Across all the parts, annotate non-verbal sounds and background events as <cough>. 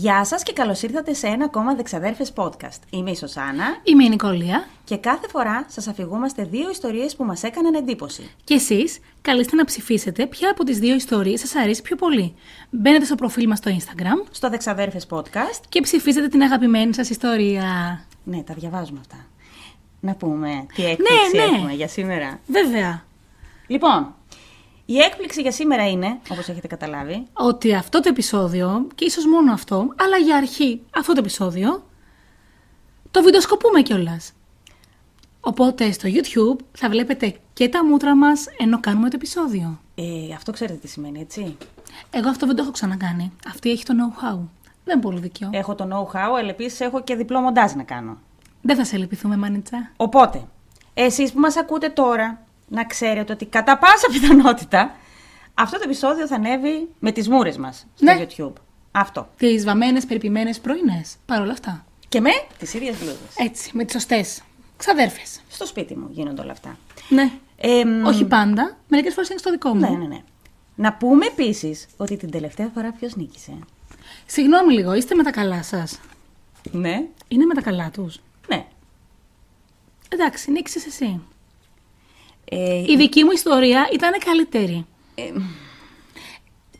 Γεια σας και καλώς ήρθατε σε ένα ακόμα Δεξαδέρφες podcast. Είμαι η Σωσάνα Είμαι η Νικολία και κάθε φορά σας αφηγούμαστε δύο ιστορίες που μας έκαναν εντύπωση. και εσείς καλείστε να ψηφίσετε ποια από τις δύο ιστορίες σας αρέσει πιο πολύ. Μπαίνετε στο προφίλ μας στο Instagram Στο Δεξαδέρφες podcast, και ψηφίζετε την αγαπημένη σας ιστορία. ναι τα διαβάζουμε αυτά. Να πούμε τι έκπληξη ναι. έχουμε για σήμερα. Βέβαια, Λοιπόν, η έκπληξη για σήμερα είναι, όπως έχετε καταλάβει, ότι αυτό το επεισόδιο, και ίσως μόνο αυτό, αλλά για αρχή αυτό το επεισόδιο, το βιντεοσκοπούμε κιόλας. Οπότε στο YouTube θα βλέπετε και τα μούτρα μας ενώ κάνουμε το επεισόδιο. ε, αυτό ξέρετε τι σημαίνει, έτσι; Εγώ αυτό δεν το έχω ξανακάνει. Αυτή έχει το know-how. Δεν είναι πολύ δικαιό. Έχω το know-how, αλλά επίσης έχω και διπλό μοντάζ να κάνω. Δεν θα σε λυπηθούμε, Μάνιτσα. Οπότε, εσείς που μας ακούτε τώρα, να ξέρετε ότι κατά πάσα πιθανότητα αυτό το επεισόδιο θα ανέβει με τις μούρες μας στο Ναι. YouTube. Αυτό. Τι βαμμένε, περιποιημένες πρωινές. Παρ' όλα αυτά. Και με τις ίδιες μπλούζες. Έτσι, με τις σωστές. Ξαδέρφες. Στο σπίτι μου γίνονται όλα αυτά. Ναι. Ε, μ, Όχι πάντα. Μερικές φορές είναι στο δικό μου. Ναι, ναι, ναι. Να πούμε επίσης ότι την τελευταία φορά ποιος νίκησε; Συγγνώμη λίγο, είστε με τα καλά σας; Ναι. Είναι με τα καλά τους; Ναι. Εντάξει, νίκησες εσύ. Ε, Η δική μου ιστορία ήταν καλύτερη. ε,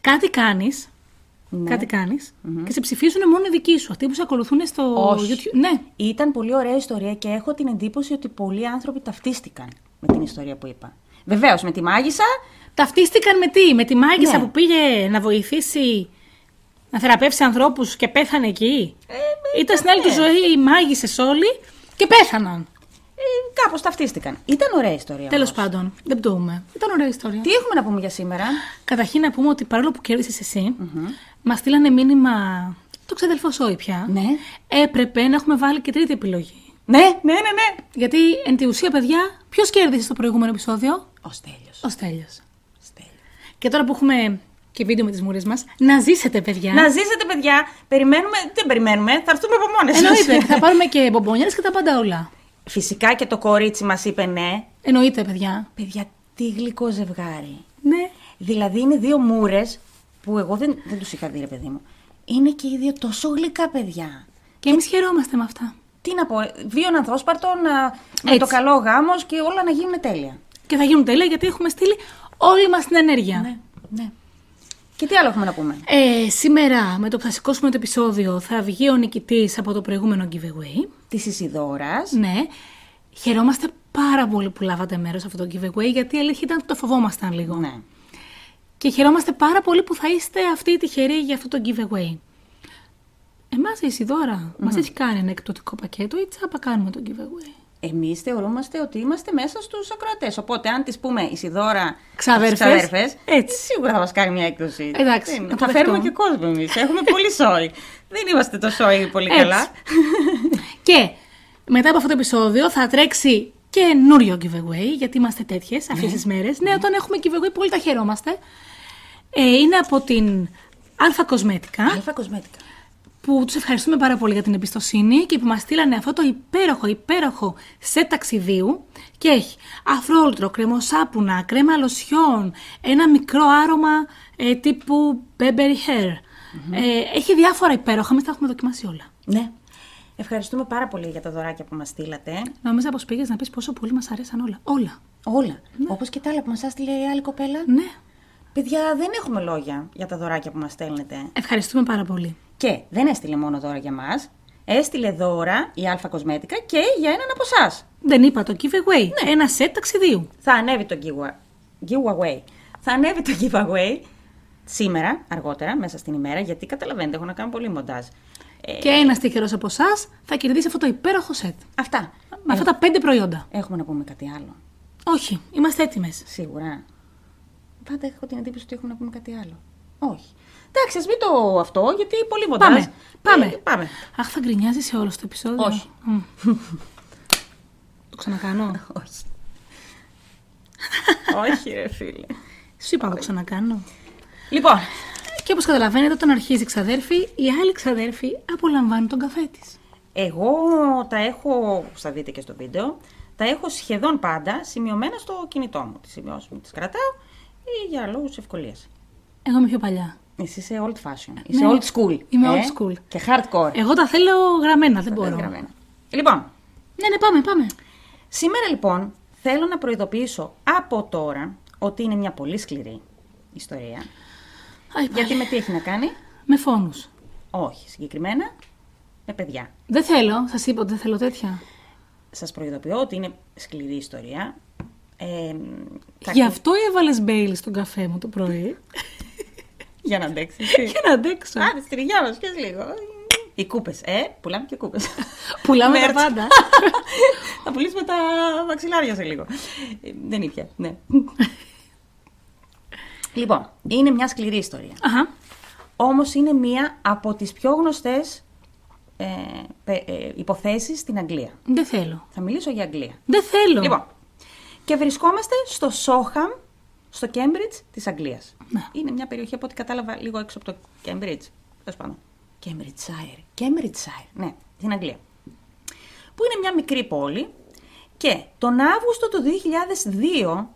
Κάτι κάνεις. ναι. Κάτι κάνεις, και σε ψηφίζουν μόνο οι δικοί σου. Αυτοί που σε ακολουθούν στο Όχι. YouTube. Ναι. Ήταν πολύ ωραία ιστορία και έχω την εντύπωση ότι πολλοί άνθρωποι ταυτίστηκαν με την ιστορία που είπα. Βεβαίως, με τη μάγισσα. Ταυτίστηκαν με τι, με τη μάγισσα Ναι. που πήγε να βοηθήσει να θεραπεύσει ανθρώπους και πέθανε εκεί; Ε, Ήταν στην άλλη του ζωή οι μάγισσες όλοι και πέθαναν. Ε, Κάπως ταυτίστηκαν. Ήταν ωραία ιστορία. Τέλος όμως. πάντων, δεν πτωούμε. Ήταν ωραία ιστορία. Τι έχουμε να πούμε για σήμερα; Καταρχήν να πούμε ότι παρόλο που κέρδισες εσύ, μας στείλανε μήνυμα το ξαδελφό Σόι πια. Ναι. Έπρεπε να έχουμε βάλει και τρίτη επιλογή. Ναι, ναι, ναι, ναι. Γιατί εν τη ουσία, παιδιά, ποιος κέρδισε στο προηγούμενο επεισόδιο, Ο Στέλιος. ο Στέλιος. Στέλιος. Και τώρα που έχουμε και βίντεο με τις μούρες μας, να ζήσετε, παιδιά. Να ζήσετε, παιδιά. Περιμένουμε. Δεν περιμένουμε. Θα έρθουμε από μόνες Εννοείται, θα πάρουμε και μπομπονιέρες και τα πάντα όλα. Φυσικά και το κορίτσι μας είπε ναι. Εννοείται, παιδιά. Παιδιά, τι γλυκό ζευγάρι. Ναι. Δηλαδή είναι δύο μούρες που εγώ δεν, δεν τους είχα δει, ρε παιδί μου. Είναι και οι δύο τόσο γλυκά παιδιά. Και εμείς χαιρόμαστε με αυτά. Τι να πω, βίων ανθόσπαρτων, α, με Έτσι. το καλό γάμος και όλα να γίνουν τέλεια. Και θα γίνουν τέλεια γιατί έχουμε στείλει όλη μας την ενέργεια. Ναι, ναι. Και τι άλλο έχουμε να πούμε; Ε, σήμερα, με το που θα σηκώσουμε το επεισόδιο, θα βγει ο νικητής από το προηγούμενο giveaway. Της Ισιδώρας. Ναι. Χαιρόμαστε πάρα πολύ που λάβατε μέρος σε αυτό το giveaway, γιατί η αλήθεια ήταν ότι το φοβόμασταν λίγο. Ναι. Και χαιρόμαστε πάρα πολύ που θα είστε αυτοί οι τυχεροί για αυτό το giveaway. Εμάς η Ισιδώρα μας έχει κάνει ένα εκπτωτικό πακέτο ή τσάπα κάνουμε το giveaway; Εμείς θεωρούμαστε ότι είμαστε μέσα στους ακροατές. Οπότε, αν της πούμε Ισιδώρα Ξαδέρφες, ξαδέρφες, έτσι. σίγουρα θα μας κάνει μια έκδοση. Εντάξει, Δεν- να το θα φέρουμε δεχτώ. και κόσμο εμείς. Έχουμε πολύ σόι. Δεν είμαστε το σόι πολύ Έτσι. καλά. <laughs> Και μετά από αυτό το επεισόδιο θα τρέξει καινούριο giveaway, γιατί είμαστε τέτοιες αυτές τις μέρες. Ναι, όταν έχουμε giveaway, πολύ τα χαιρόμαστε. Ε, είναι από την Αλφα Κοσμέτικα, Αλφα κοσμέτικα. Που τους ευχαριστούμε πάρα πολύ για την εμπιστοσύνη και που μας στείλανε αυτό το υπέροχο, υπέροχο σε ταξιδίου και έχει αφρόλουτρο, κρεμοσάπουνα, κρέμα λοσιόν, ένα μικρό άρωμα ε, τύπου Burberry Hair. Ε, έχει διάφορα υπέροχα, εμείς τα έχουμε δοκιμάσει όλα. Ναι. Ευχαριστούμε πάρα πολύ για τα δωράκια που μας στείλατε. Νόμιζα πως πήγες να πεις πόσο πολύ μας αρέσαν όλα. Όλα. Όλα. Όπως και τα άλλα που μας έστειλε η άλλη κοπέλα. Ναι. Παιδιά, δεν έχουμε λόγια για τα δωράκια που μας στέλνετε. Ευχαριστούμε πάρα πολύ. Και δεν έστειλε μόνο δώρα για μας. Έστειλε δώρα η Αλφα Κοσμέτικα και για έναν από εσάς. Δεν είπα το giveaway. Ένα set ταξιδίου. Θα ανέβει το giveaway. giveaway. Θα ανέβει το giveaway σήμερα, αργότερα, μέσα στην ημέρα, γιατί καταλαβαίνετε, έχω να κάνω πολύ μοντάζ. Ε, Και ένας τυχερός από εσάς θα κερδίσει αυτό το υπέροχο set. Αυτά. Με αυτά τα πέντε προϊόντα. Έχουμε να πούμε κάτι άλλο. Όχι, είμαστε έτοιμες. Σίγουρα. Πάντα έχω την εντύπωση ότι έχουμε να πούμε κάτι άλλο. Όχι. Εντάξει, ας μην το αυτό, γιατί πολύ μοντάζ. Πάμε. Πάμε. Ε, πάμε. Αχ, θα γκρινιάζει σε όλο το επεισόδιο. Όχι. Μμ. <laughs> το ξανακάνω. Όχι. <laughs> Όχι, ρε φίλε. Σου είπα να το ξανακάνω. Λοιπόν, Και όπως καταλαβαίνετε, όταν αρχίζει η ξαδέρφη, η άλλη ξαδέρφη απολαμβάνει τον καφέ της. εγώ τα έχω, θα δείτε και στο βίντεο, τα έχω σχεδόν πάντα σημειωμένα στο κινητό μου. Τις σημειώσεις μου τις κρατάω ή για λόγους ευκολίας. Εγώ είμαι πιο παλιά. Εσύ είσαι old fashion. Είσαι Ναι. old school. Είμαι ε, old school. Και hardcore. Εγώ τα θέλω γραμμένα, δεν μπορώ. Γραμμένα. Λοιπόν, Ναι, ναι, πάμε, πάμε. σήμερα λοιπόν θέλω να προειδοποιήσω από τώρα ότι είναι μια πολύ σκληρή ιστορία. Αϊ, Γιατί πάλι. με τι έχει να κάνει; Με φόνους. Όχι, συγκεκριμένα με παιδιά. Δεν θέλω, σας είπα ότι δεν θέλω τέτοια. Σας προειδοποιώ ότι είναι σκληρή ιστορία. Ε, θα- Γι' αυτό έβαλες μπέιλι στον καφέ μου το πρωί. <laughs> Για να αντέξεις. <laughs> Για να αντέξω. Άντε, στην υγεία μας, πιες λίγο. Οι κούπες, ε, πουλάμε και κούπες. <laughs> Πουλάμε τα Μέρτ. πάντα. Θα πουλήσουμε τα μαξιλάρια σε λίγο. Ε, Δεν ήπια, ναι. λοιπόν, είναι μια σκληρή ιστορία. Αχα. Όμως είναι μία από τις πιο γνωστές ε, πε- ε, υποθέσεις στην Αγγλία. Δεν θέλω. Θα μιλήσω για Αγγλία. Δεν θέλω. Λοιπόν, και βρισκόμαστε στο Σόχαμ, στο Κέμπριτζ της Αγγλίας. Ναι. Είναι μια περιοχή από ό,τι κατάλαβα λίγο έξω από το Κέμπριτζ. Τέλος πάντων. Κέμπριτσάιρ. Κέμπριτσάιρ, ναι, στην Αγγλία. Που είναι μια μικρή πόλη και τον Αύγουστο του 2002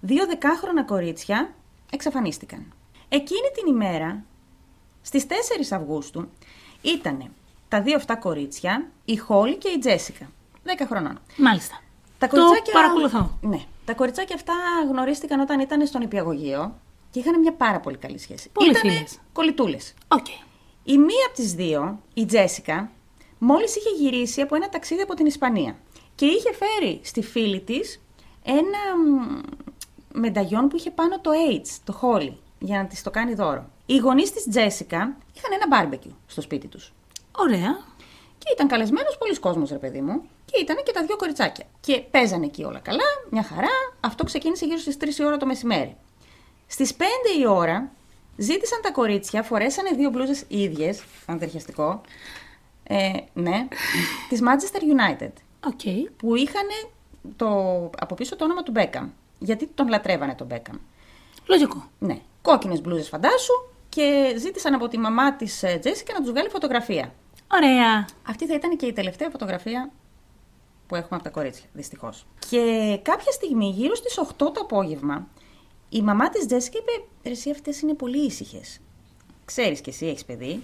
δύο δεκάχρονα κορίτσια εξαφανίστηκαν. Εκείνη την ημέρα, στις 4 Αυγούστου, ήταν τα δύο αυτά κορίτσια, η Χόλη και η Τζέσικα, 10 χρονών. Μάλιστα. Τα Το κοριτσάκια... παρακολουθώ. Ναι. Τα κοριτσάκια αυτά γνωρίστηκαν όταν ήταν στο νηπιαγωγείο και είχαν μια πάρα πολύ καλή σχέση. Πολύ Ήτανε φίλες. κολλητούλες. Οκ. Η μία από τις δύο, η Τζέσικα, μόλις είχε γυρίσει από ένα ταξίδι από την Ισπανία και είχε φέρει στη φίλη της ένα μ, μενταγιόν που είχε πάνω το AIDS, το χόλι, για να της το κάνει δώρο. Οι γονείς της Τζέσικα είχαν ένα μπάρμπεκιου στο σπίτι τους. Ωραία. Και ήταν καλεσμένος πολλοί κόσμος, ρε παιδί μου. Και ήταν και τα δύο κοριτσάκια. Και παίζανε εκεί όλα καλά, μια χαρά. Αυτό ξεκίνησε γύρω στις 3 η ώρα το μεσημέρι. Στις 5 η ώρα ζήτησαν τα κορίτσια, φορέσανε δύο μπλούζες ίδιες, αντερχιαστικό. Ε, ναι, της Manchester United. OK. Που είχαν το, από πίσω το όνομα του Μπέκαμ. Γιατί τον λατρεύανε τον Μπέκαμ. Λογικό. Ναι, κόκκινες μπλούζες φαντάσου και ζήτησαν από τη μαμά της Τζέσικα να τους βγάλει φωτογραφία. Ωραία. Αυτή θα ήταν και η τελευταία φωτογραφία που έχουμε από τα κορίτσια, δυστυχώς. Και κάποια στιγμή, γύρω στις 8 το απόγευμα, η μαμά της Τζέσικα είπε: «Ρε, Εσύ αυτές είναι πολύ ήσυχες. Ξέρεις κι εσύ, έχεις παιδί.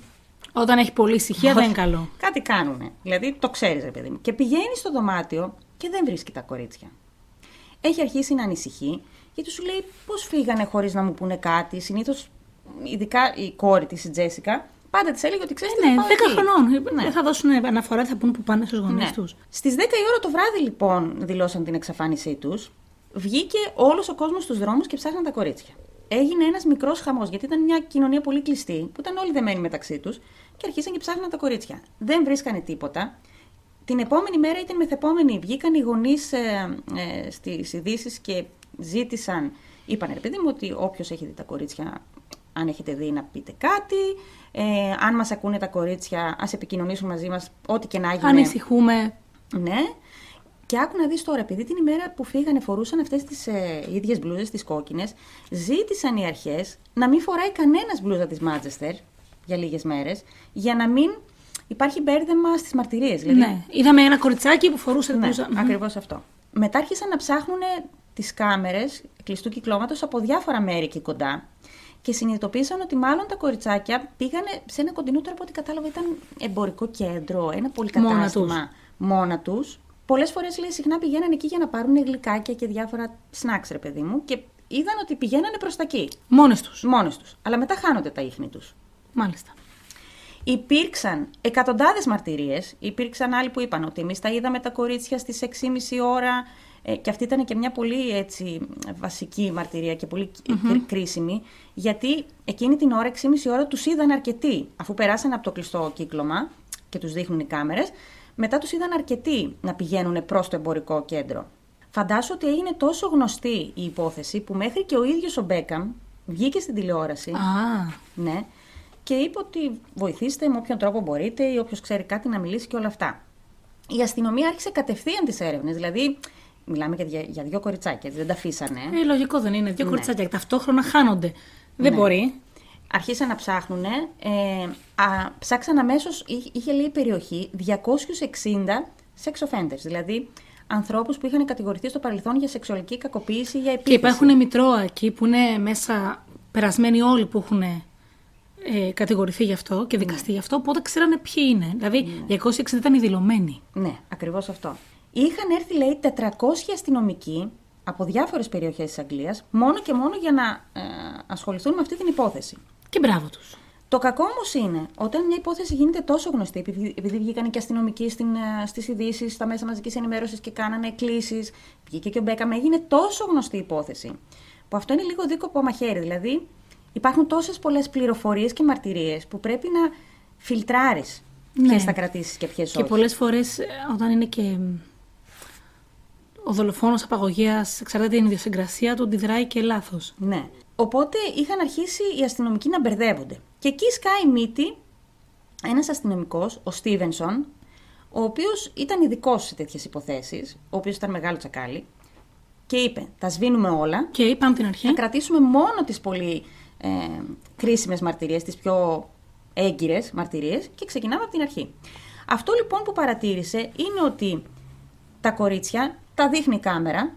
Όταν έχει πολλή ησυχία δεν είναι καλό. Κάτι κάνουνε. Δηλαδή το ξέρεις, ρε παιδί μου. Και πηγαίνει στο δωμάτιο και δεν βρίσκει τα κορίτσια. Έχει αρχίσει να ανησυχεί, γιατί σου λέει πώς φύγανε χωρίς να μου πούνε κάτι; Συνήθως, ειδικά η κόρη της, η Τζέσικα, πάντα της έλεγε ότι ξέρεις. Ε, ναι, 10 χρονών. Ναι. Δεν θα δώσουν αναφορά, θα πούν που πάνε στους γονείς Ναι. τους. Στις 10 η ώρα το βράδυ, λοιπόν, δηλώσαν την εξαφάνισή τους. Βγήκε όλος ο κόσμος στους δρόμους και ψάχναν τα κορίτσια. Έγινε ένας μικρός χαμός, γιατί ήταν μια κοινωνία πολύ κλειστή, που ήταν όλοι δεμένοι μεταξύ τους, και αρχίσαν και ψάχναν τα κορίτσια. Δεν βρίσκανε τίποτα. Την επόμενη μέρα ή την μεθεπόμενη βγήκαν οι γονείς ε, ε, στις ειδήσεις και ζήτησαν, είπαν ρε παιδί μου, ότι όποιος έχει δει τα κορίτσια, αν έχετε δει να πείτε κάτι. Ε, αν μας ακούνε τα κορίτσια, ας επικοινωνήσουν μαζί μας, ό,τι και να γίνει. Ανησυχούμε. Ναι. Και άκου να δεις τώρα, επειδή την ημέρα που φύγανε φορούσαν αυτές τις ε, ίδιες μπλούζες, τις κόκκινες, ζήτησαν οι αρχές να μην φοράει κανένας μπλούζα της Μάντσεστερ για λίγες μέρες, για να μην υπάρχει μπέρδεμα στις μαρτυρίες. Δηλαδή, Ναι. Είδαμε ένα κοριτσάκι που φορούσε την ναι, μπλούζα. Μμμ. ακριβώς αυτό. Μετά άρχισαν να ψάχνουν τις κάμερες κλειστού κυκλώματος από διάφορα μέρη εκεί κοντά και συνειδητοποίησαν ότι μάλλον τα κοριτσάκια πήγανε σε ένα κοντινό τώρα από ό,τι κατάλαβα ήταν εμπορικό κέντρο, ένα πολυκατάστημα μόνα τους. Πολλές φορές λέει συχνά πηγαίνανε εκεί για να πάρουν γλυκάκια και διάφορα snacks ρε παιδί μου και είδαν ότι πηγαίνανε προς τα εκεί, Μόνες τους. μόνες τους. Αλλά μετά χάνονται τα ίχνη τους. Μάλιστα. Υπήρξαν εκατοντάδες μαρτυρίες. Υπήρξαν άλλοι που είπαν ότι εμείς τα είδαμε τα κορίτσια στις 6.30 ώρα. Ε, και αυτή ήταν και μια πολύ έτσι, βασική μαρτυρία και πολύ κρι- κρίσιμη. Γιατί εκείνη την ώρα, 6.30 ώρα, τους είδαν αρκετοί. Αφού περάσαν από το κλειστό κύκλωμα και τους δείχνουν οι κάμερες, μετά τους είδαν αρκετοί να πηγαίνουν προς το εμπορικό κέντρο. Φαντάσου ότι έγινε τόσο γνωστή η υπόθεση που μέχρι και ο ίδιος ο Μπέκαμ βγήκε στην τηλεόραση. Α, Ναι. Και είπε ότι βοηθήστε με όποιον τρόπο μπορείτε ή όποιος ξέρει κάτι να μιλήσει και όλα αυτά. Η αστυνομία άρχισε κατευθείαν τις έρευνες. Δηλαδή, μιλάμε και για, για δύο κοριτσάκια, δεν τα αφήσανε. ε, λογικό δεν είναι. Δύο Ναι. κοριτσάκια ταυτόχρονα χάνονται. Δεν Ναι. μπορεί. Άρχισαν να ψάχνουν. Ε, α, ψάξαν αμέσως, είχε λέει η περιοχή 260 sex offenders. Δηλαδή, ανθρώπους που είχαν κατηγορηθεί στο παρελθόν για σεξουαλική κακοποίηση ή για επίθεση. Και υπάρχουν μητρώα εκεί που είναι μέσα περασμένοι όλοι που έχουν ε, κατηγορηθεί γι' αυτό και δικαστεί γι' αυτό, οπότε ξέρανε ποιοι είναι. Δηλαδή, 260 ήταν οι δηλωμένοι. Ναι, ακριβώς αυτό. Είχαν έρθει, λέει, 400 αστυνομικοί από διάφορες περιοχές της Αγγλίας, μόνο και μόνο για να ε, ασχοληθούν με αυτή την υπόθεση. Και μπράβο τους. Το κακό όμως είναι όταν μια υπόθεση γίνεται τόσο γνωστή, επειδή, επειδή βγήκαν και αστυνομικοί στις ειδήσεις, στα μέσα μαζικής ενημέρωσης και κάνανε εκκλήσεις, βγήκε και ο Μπέκαμ, έγινε τόσο γνωστή η υπόθεση. Που αυτό είναι λίγο δίκοπο μαχαίρι. Δηλαδή, υπάρχουν τόσες πολλές πληροφορίες και μαρτυρίες που πρέπει να φιλτράρεις Ναι. ποιες θα κρατήσεις και ποιες όχι. Και πολλές φορές όταν είναι και ο δολοφόνος απαγωγέας, εξαρτάται την ιδιοσυγκρασία του, αντιδράει και λάθος. Ναι. Οπότε είχαν αρχίσει οι αστυνομικοί να μπερδεύονται. Και εκεί σκάει μύτη ένας αστυνομικός, ο Στίβενσον, ο οποίος ήταν ειδικός σε τέτοιες υποθέσεις, ο οποίος ήταν μεγάλο τσακάλι, και είπε: Τα σβήνουμε όλα. Και είπαμε από την αρχή. Θα κρατήσουμε μόνο τις πολύ ε, κρίσιμες μαρτυρίες, τις πιο έγκυρες μαρτυρίες και ξεκινάμε από την αρχή. Αυτό λοιπόν που παρατήρησε είναι ότι τα κορίτσια τα δείχνει η κάμερα,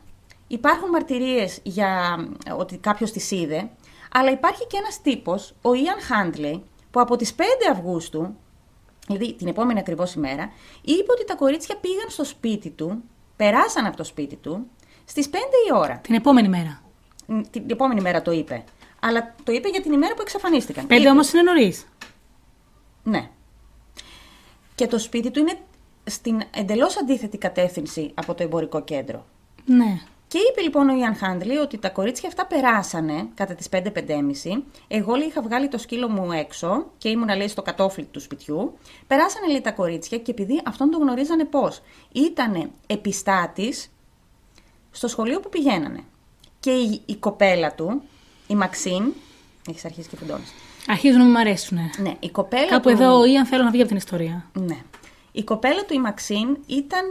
υπάρχουν μαρτυρίες για ε, ότι κάποιος τις είδε, αλλά υπάρχει και ένας τύπος, ο Ιαν Χάντλεϊ, που από τις 5 Αυγούστου, δηλαδή την επόμενη ακριβώς ημέρα, είπε ότι τα κορίτσια πήγαν στο σπίτι του, περάσαν από το σπίτι του, στις 5 η ώρα. Την επόμενη μέρα. Μ, Την επόμενη μέρα το είπε. Αλλά το είπε για την ημέρα που εξαφανίστηκαν. Πέντε Είπε- όμως είναι νωρίς. Ναι. Και το σπίτι του είναι στην εντελώς αντίθετη κατεύθυνση από το εμπορικό κέντρο. Ναι. Και είπε λοιπόν ο Ιαν Χάντλι ότι τα κορίτσια αυτά περάσανε κατά τις 5-5.30. Εγώ λέει είχα βγάλει το σκύλο μου έξω και ήμουνα λέει στο κατόφλι του σπιτιού. Περάσανε λέει τα κορίτσια και επειδή αυτόν τον γνωρίζανε πώς. Ήτανε επιστάτης στο σχολείο που πηγαίνανε. Και η, η κοπέλα του, η Μαξίν, έχεις αρχίσει και φουντώνεις. Αρχίζουν να μην μ' αρέσουν. Ναι, η κοπέλα Κάπου του... εδώ ο Ιαν θέλω να βγει από την ιστορία. Ναι. Η κοπέλα του, η Μαξίν, ήταν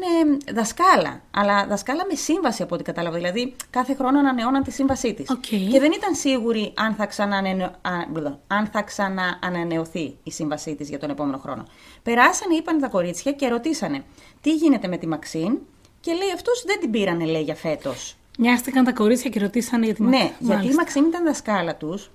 ε, δασκάλα. Αλλά δασκάλα με σύμβαση από ό,τι κατάλαβα. Δηλαδή, κάθε χρόνο ανανεώναν τη σύμβασή της. Οκ. Και δεν ήταν σίγουρη αν θα, ξανανανεω... α, μπλα, αν θα ξαναανανεωθεί η σύμβασή της για τον επόμενο χρόνο. Περάσανε, είπαν τα κορίτσια και ρωτήσανε τι γίνεται με τη Μαξίν. Και λέει αυτός δεν την πήρανε, λέει, για φέτος. Νοιάστηκαν τα κορίτσια και ρωτήσανε για τη Ναι, Μαξ- γιατί η Μάλιστα. Μαξίν ήταν δασκάλα τους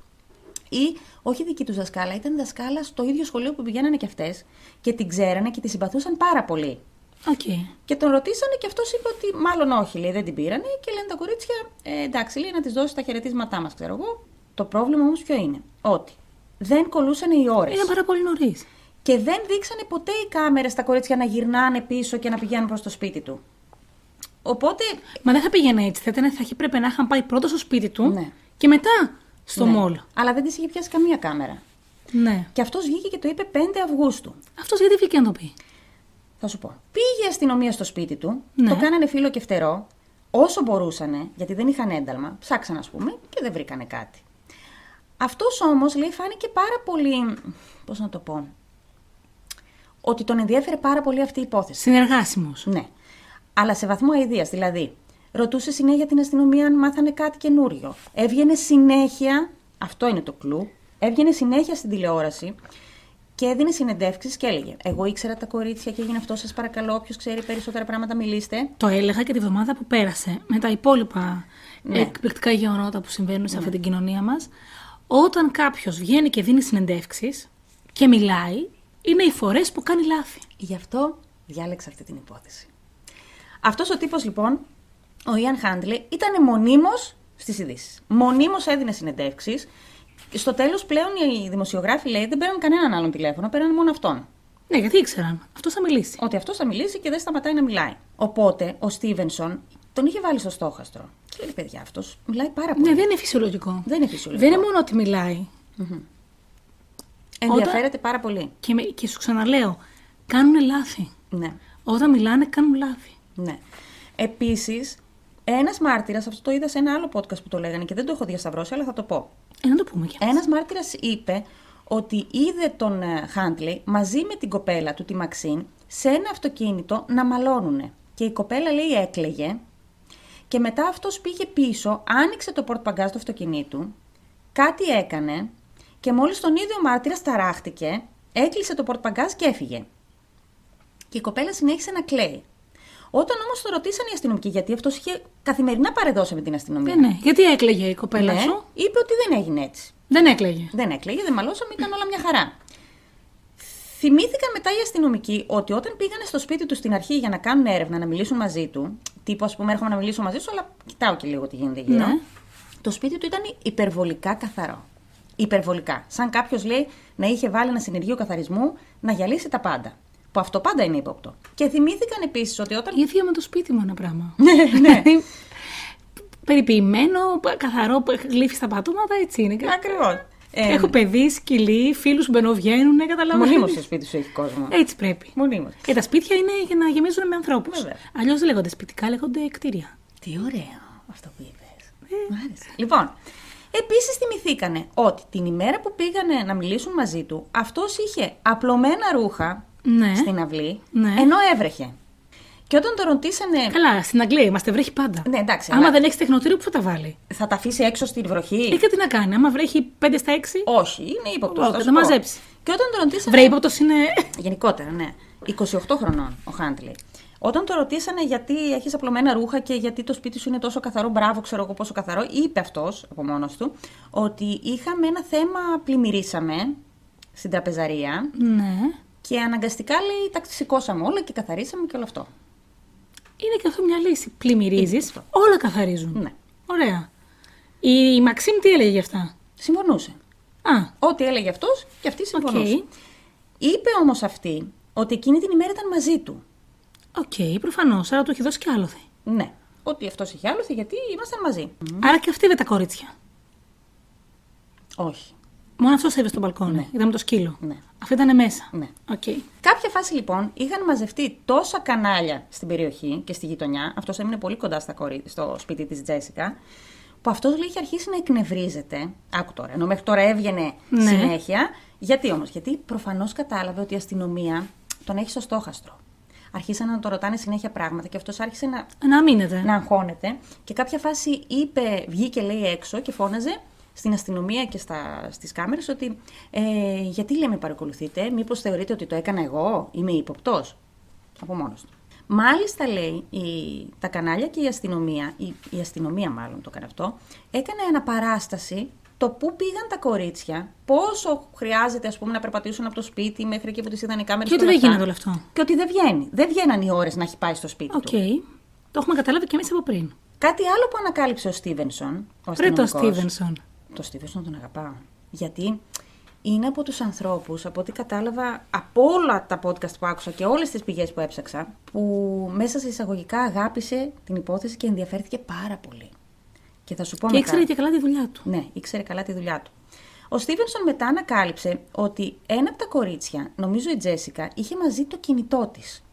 ή όχι δική τους δασκάλα, ήταν δασκάλα στο ίδιο σχολείο που πηγαίνανε κι αυτές και την ξέρανε και τη συμπαθούσαν πάρα πολύ. Οκ. Και τον ρωτήσανε και αυτός είπε ότι μάλλον όχι, λέει, δεν την πήρανε. Και λένε τα κορίτσια, ε, εντάξει, λέει, να της δώσει τα χαιρετίσματά μας, ξέρω εγώ. Το πρόβλημα όμως ποιο είναι, ότι δεν κολλούσαν οι ώρες. Ήταν πάρα πολύ νωρίς. Και δεν δείξανε ποτέ οι κάμερες στα κορίτσια να γυρνάνε πίσω και να πηγαίνουν προς το σπίτι του. Οπότε. Μα δεν θα πήγαινε έτσι. Θα, ήταν, θα είχε πρέπει να είχαν πάει πρώτα στο σπίτι του Ναι. και μετά στο ναι. μόλ. Αλλά δεν της είχε πιάσει καμία κάμερα. Ναι. Και αυτός βγήκε και το είπε 5 Αυγούστου. Αυτός γιατί βγήκε να το πει; Θα σου πω. Πήγε η αστυνομία στο σπίτι του, Ναι. το κάνανε φίλο και φτερό, όσο μπορούσανε, γιατί δεν είχαν ένταλμα, ψάξαν ας πούμε και δεν βρήκανε κάτι. Αυτός όμως λέει φάνηκε πάρα πολύ. Πώς να το πω. Ότι τον ενδιέφερε πάρα πολύ αυτή η υπόθεση. Συνεργάσιμος. Ναι. Αλλά σε βαθμό αηδίας. Δηλαδή, ρωτούσε συνέχεια την αστυνομία αν μάθανε κάτι καινούριο. Έβγαινε συνέχεια. Αυτό είναι το κλου. Έβγαινε συνέχεια στην τηλεόραση και έδινε συνεντεύξεις και έλεγε: Εγώ ήξερα τα κορίτσια και έγινε αυτό. Σας παρακαλώ, όποιος ξέρει περισσότερα πράγματα, μιλήστε. Το έλεγα και τη βδομάδα που πέρασε με τα υπόλοιπα Ναι. εκπληκτικά γεγονότα που συμβαίνουν σε αυτή την κοινωνία μας. Όταν κάποιος βγαίνει και δίνει συνεντεύξεις και μιλάει, είναι οι φορές που κάνει λάθη. Γι' αυτό διάλεξα αυτή την υπόθεση. Αυτός ο τύπος λοιπόν, ο Ιαν Χάντλε, ήταν μονίμως στις ειδήσεις. Μονίμως έδινε συνεντεύξεις. Στο τέλος πλέον οι δημοσιογράφοι λέει δεν παίρνουν κανέναν άλλον τηλέφωνο, παίρνουν μόνο αυτόν. Ναι, γιατί ήξεραν. Αυτός θα μιλήσει. Ότι αυτός θα μιλήσει και δεν σταματάει να μιλάει. Οπότε ο Στίβενσον τον είχε βάλει στο στόχαστρο. Και λέει: Παιδιά, αυτός μιλάει πάρα πολύ. Ναι, δεν είναι φυσιολογικό. Δεν είναι φυσιολογικό. Δεν είναι μόνο ότι μιλάει. Ενδιαφέρεται πάρα πολύ. Και, με- και σου ξαναλέω, κάνουν λάθη. Ναι. Όταν μιλάνε, κάνουν λάθη. ναι. Επίσης, ένας μάρτυρας, αυτό το είδα σε ένα άλλο podcast που το λέγανε και δεν το έχω διασταυρώσει, αλλά θα το πω. Ε, να το πούμε κι εμείς. Ένας μάρτυρας είπε ότι είδε τον ε, Χάντλey μαζί με την κοπέλα του, τη Μαξίν, σε ένα αυτοκίνητο να μαλώνουνε. Και η κοπέλα λέει έκλαιγε και μετά αυτός πήγε πίσω, άνοιξε το πορτπαγκάζ του αυτοκινήτου, κάτι έκανε και μόλις τον ίδιο μάρτυρας ταράχτηκε, έκλεισε το πορτπαγκάζ και έφυγε. Και η κοπέλα συνέχισε να κλαίει. Όταν όμως το ρωτήσαν οι αστυνομικοί, γιατί αυτός είχε καθημερινά παρεδώσει με την αστυνομία. Ε, ναι. Γιατί έκλαιγε η κοπέλα Ναι, σου; είπε ότι δεν έγινε έτσι. Δεν έκλαιγε. Δεν έκλαιγε, δεν μαλώσαμε, ήταν όλα μια χαρά. Θυμήθηκαν μετά οι αστυνομικοί ότι όταν πήγανε στο σπίτι τους στην αρχή για να κάνουν έρευνα, να μιλήσουν μαζί του, τύπου ας πούμε έρχομαι να μιλήσω μαζί σου, αλλά κοιτάω και λίγο τι γίνεται γύρω. Ναι. Το σπίτι του ήταν υπερβολικά καθαρό. Υπερβολικά. Σαν κάποιος λέει να είχε βάλει ένα συνεργείο καθαρισμού να γυαλίσει τα πάντα. Που αυτό πάντα είναι ύποπτο. Και θυμήθηκαν επίσης ότι όταν. ίδιο με το σπίτι μου ένα πράγμα. <laughs> ναι, ναι. <laughs> Περιποιημένο, καθαρό, γλύφει στα πατώματα, έτσι είναι. Ακριβώς. Έχω παιδί, σκυλί, φίλους που μπαινοβγαίνουν, καταλαβαίνω. Μονίμως στο σπίτι σου έχει κόσμο. Έτσι πρέπει. Μονίμως. Και τα σπίτια είναι για να γεμίζουν με ανθρώπους. Βέβαια. Αλλιώς δεν λέγονται σπιτικά, λέγονται κτίρια. Τι ωραίο αυτό που είπες. Μ' άρεσε. Λοιπόν, επίσης θυμηθήκανε ότι την ημέρα που πήγανε να μιλήσουν μαζί του, αυτός είχε απλωμένα ρούχα Ναι. στην αυλή, Ναι. ενώ έβρεχε. Και όταν το ρωτήσανε. Καλά, στην Αγγλία είμαστε, βρέχει πάντα. Ναι, εντάξει. Άμα αλλά δεν έχεις τεχνοτήριο, πού θα τα βάλει; Θα τα αφήσει έξω στη βροχή. Ε, και τι να κάνει, άμα βρέχει 5 στα 6. Όχι, είναι ύποπτος. Όχι, θα τα μαζέψει. Και όταν το ρωτήσανε. Βρε, ύποπτος είναι. Γενικότερα, ναι. 28 χρονών ο Χάντλι. Όταν το ρωτήσανε γιατί έχεις απλωμένα ρούχα και γιατί το σπίτι σου είναι τόσο καθαρό, μπράβο, ξέρω εγώ πόσο καθαρό, είπε αυτός από μόνος του ότι είχαμε ένα θέμα, πλημμυρίσαμε στην τραπεζαρία ναι. Και αναγκαστικά λέει τα σηκώσαμε όλα και καθαρίσαμε και όλο αυτό. Είναι και αυτό μια λύση. Πλημμυρίζεις, Είναι αυτό. όλα καθαρίζουν. Ναι. Ωραία. Η, η Μαξίν τι έλεγε γι' αυτά; Συμφωνούσε. Α, Ό,τι έλεγε αυτός και αυτή συμφωνούσε. Οκ. Είπε όμως αυτή ότι εκείνη την ημέρα ήταν μαζί του. οκ, προφανώς. Άρα του έχει δώσει και άλλοθι. Ναι. Ότι αυτός είχε άλλοθι γιατί ήμασταν μαζί. Άρα και αυτή είδε τα κορίτσια. Όχι. Μόνο αυτό είδε στο μπαλκόνι. Είδαμε το σκύλο. Ναι. Αυτή ήταν μέσα. Ναι. Οκ. Κάποια φάση λοιπόν είχαν μαζευτεί τόσα κανάλια στην περιοχή και στη γειτονιά. Αυτός έμενε πολύ κοντά στα κορί... στο σπίτι της Τζέσικα. Που αυτός λέει είχε αρχίσει να εκνευρίζεται. Άκου τώρα, ενώ μέχρι τώρα έβγαινε Ναι. συνέχεια. Γιατί όμως, Γιατί προφανώς κατάλαβε ότι η αστυνομία τον έχει στο στόχαστρο. Αρχίσαν να το ρωτάνε συνέχεια πράγματα και αυτός άρχισε να, Να μείνετε. να αγχώνεται. Και κάποια φάση είπε, βγήκε λέει έξω και φώναζε στην αστυνομία και στα, στις κάμερες ότι ε, γιατί λέμε παρακολουθείτε, μήπως θεωρείτε ότι το έκανα εγώ, είμαι ύποπτο. Από μόνος του. Μάλιστα λέει η, τα κανάλια και η αστυνομία, η, η αστυνομία μάλλον το έκανε αυτό, έκανε αναπαράσταση το πού πήγαν τα κορίτσια, πόσο χρειάζεται ας πούμε να περπατήσουν από το σπίτι μέχρι εκεί που τις είδαν οι κάμερες Και ότι όλα δεν αυτά. γίνεται όλο αυτό. Και ότι δεν βγαίνει. Δεν βγαίναν οι ώρες να έχει πάει στο σπίτι Οκ. του. Το έχουμε καταλάβει και εμείς από πριν. Κάτι άλλο που ανακάλυψε ο Στίβενσον. Ο Βρε το αστυνομικός. Στίβενσον. Το Στίβενσον τον αγαπάω. Γιατί είναι από τους ανθρώπους, από ό,τι κατάλαβα από όλα τα podcast που άκουσα και όλες τις πηγές που έψαξα, που μέσα σε εισαγωγικά αγάπησε την υπόθεση και ενδιαφέρθηκε πάρα πολύ. Και θα σου πω Και μετά. ήξερε και καλά τη δουλειά του. Ναι, ήξερε καλά τη δουλειά του. Ο Στίβενσον μετά ανακάλυψε ότι ένα από τα κορίτσια, νομίζω η Τζέσικα, είχε μαζί το κινητό της.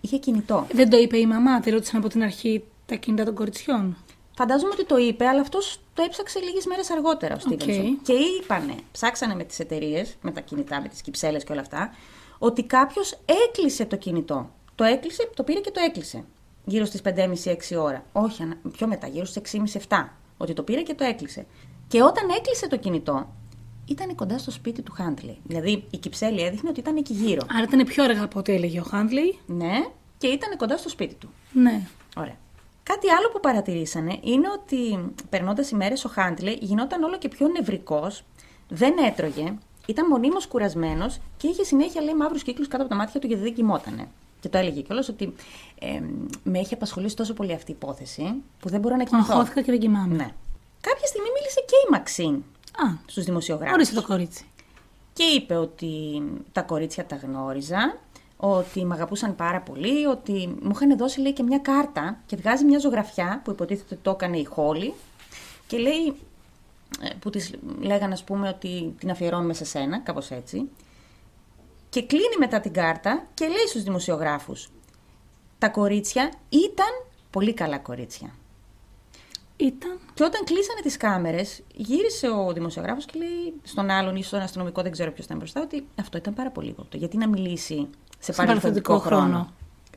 Είχε κινητό. Δεν το είπε η μαμά, τη ρώτησαν από την αρχή τα κινητά των κοριτσιών. Φαντάζομαι ότι το είπε, αλλά αυτός το έψαξε λίγες μέρες αργότερα ο Στίβενσον. Οκ. Και είπανε, ψάξανε με τις εταιρείες, με τα κινητά, με τις κυψέλες και όλα αυτά, ότι κάποιος έκλεισε το κινητό. Το έκλεισε, το πήρε και το έκλεισε. Γύρω στις 5.30-6 ώρα. Όχι, ανα- πιο μετά, γύρω στις 6.30-7. Ότι το πήρε και το έκλεισε. Και όταν έκλεισε το κινητό, ήταν κοντά στο σπίτι του Χάντλey. Δηλαδή η κυψέλη έδειχνε ότι ήταν εκεί γύρω. Άρα ήταν πιο αργά από ό,τι έλεγε ο Χάντλey. Ναι, και ήταν κοντά στο σπίτι του. Ναι. Ωραία. Κάτι άλλο που παρατηρήσανε είναι ότι περνώντας οι μέρες ο Χάντλε γινόταν όλο και πιο νευρικός, δεν έτρωγε, ήταν μονίμως κουρασμένος και είχε συνέχεια λέει μαύρους κύκλους κάτω από τα μάτια του γιατί δεν κοιμότανε. Και το έλεγε κιόλας ότι ε, με έχει απασχολήσει τόσο πολύ αυτή η υπόθεση που δεν μπορώ να κοιμηθώ. Αγχώθηκα και δεν κοιμάμαι. Ναι. Κάποια στιγμή μίλησε και η Μαξίν Α, στους δημοσιογράφους. ορίστε το κορίτσι. Και είπε ότι τα κορίτσια τα γνώριζα, ότι με αγαπούσαν πάρα πολύ, ότι μου είχαν δώσει λέει και μια κάρτα και βγάζει μια ζωγραφιά που υποτίθεται ότι το έκανε η Χόλη και λέει, ε, που της λέγανε ας πούμε ότι την αφιερώνουμε σε σένα, κάπως έτσι. Και κλείνει μετά την κάρτα και λέει στους δημοσιογράφους, τα κορίτσια ήταν πολύ καλά κορίτσια. Ήταν. Και όταν κλείσανε τις κάμερες, γύρισε ο δημοσιογράφος και λέει στον άλλον ή στον αστυνομικό, δεν ξέρω ποιος ήταν μπροστά, ότι αυτό ήταν πάρα πολύ ύποπτο. Γιατί να μιλήσει σε παρελθοντικό παρελθοντικό χρόνο. χρόνο.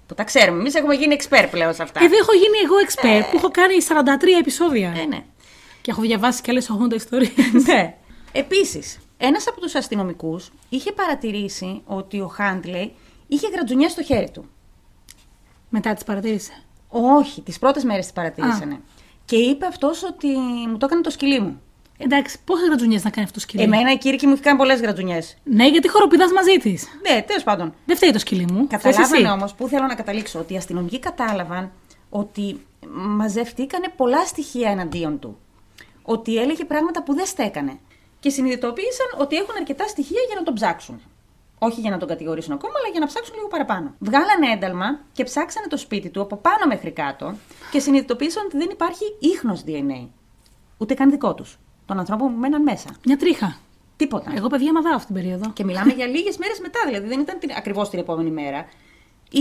Που τα ξέρουμε. Εμείς έχουμε γίνει expert πλέον σε αυτά. Εδώ έχω γίνει εγώ expert που έχω κάνει 43 επεισόδια. Ε, ναι. Και έχω διαβάσει και άλλες 80 ιστορίες. <laughs> ναι. Επίσης, ένας από τους αστυνομικούς είχε παρατηρήσει ότι ο Χάντλεϊ είχε γρατζουνιά στο χέρι του. Μετά τις παρατήρησε. Όχι, τις πρώτες μέρες τη παρατήρησανε. Και είπε αυτός ότι μου το έκανε το σκυλί μου. Εντάξει, πόσες γρατζουνιές να κάνει αυτό το σκυλί; Εμένα η Κύρκη μου έχει κάνει πολλές γρατζουνιές. Ναι, γιατί χοροπηδάς μαζί της. Ναι, τέλος πάντων. Δεν φταίει το σκυλί μου. Καταλάβανε όμως που θέλω να καταλήξω ότι οι αστυνομικοί κατάλαβαν ότι μαζευτήκανε πολλά στοιχεία εναντίον του. Ότι έλεγε πράγματα που δεν στέκανε. Και συνειδητοποίησαν ότι έχουν αρκετά στοιχεία για να τον ψάξουν. Όχι για να τον κατηγορήσουν ακόμα, αλλά για να ψάξουν λίγο παραπάνω. Βγάλανε ένταλμα και ψάξανε το σπίτι του από πάνω μέχρι κάτω και συνειδητοποίησαν ότι δεν υπάρχει ίχνος DNA. Ούτε καν δικό τους. Των ανθρώπων που μέναν μέσα. Μια τρίχα. Τίποτα. Εγώ παιδιά μαδάω αυτήν την περίοδο. Και μιλάμε για λίγες μέρες μετά, δηλαδή δεν ήταν ακριβώς την επόμενη μέρα.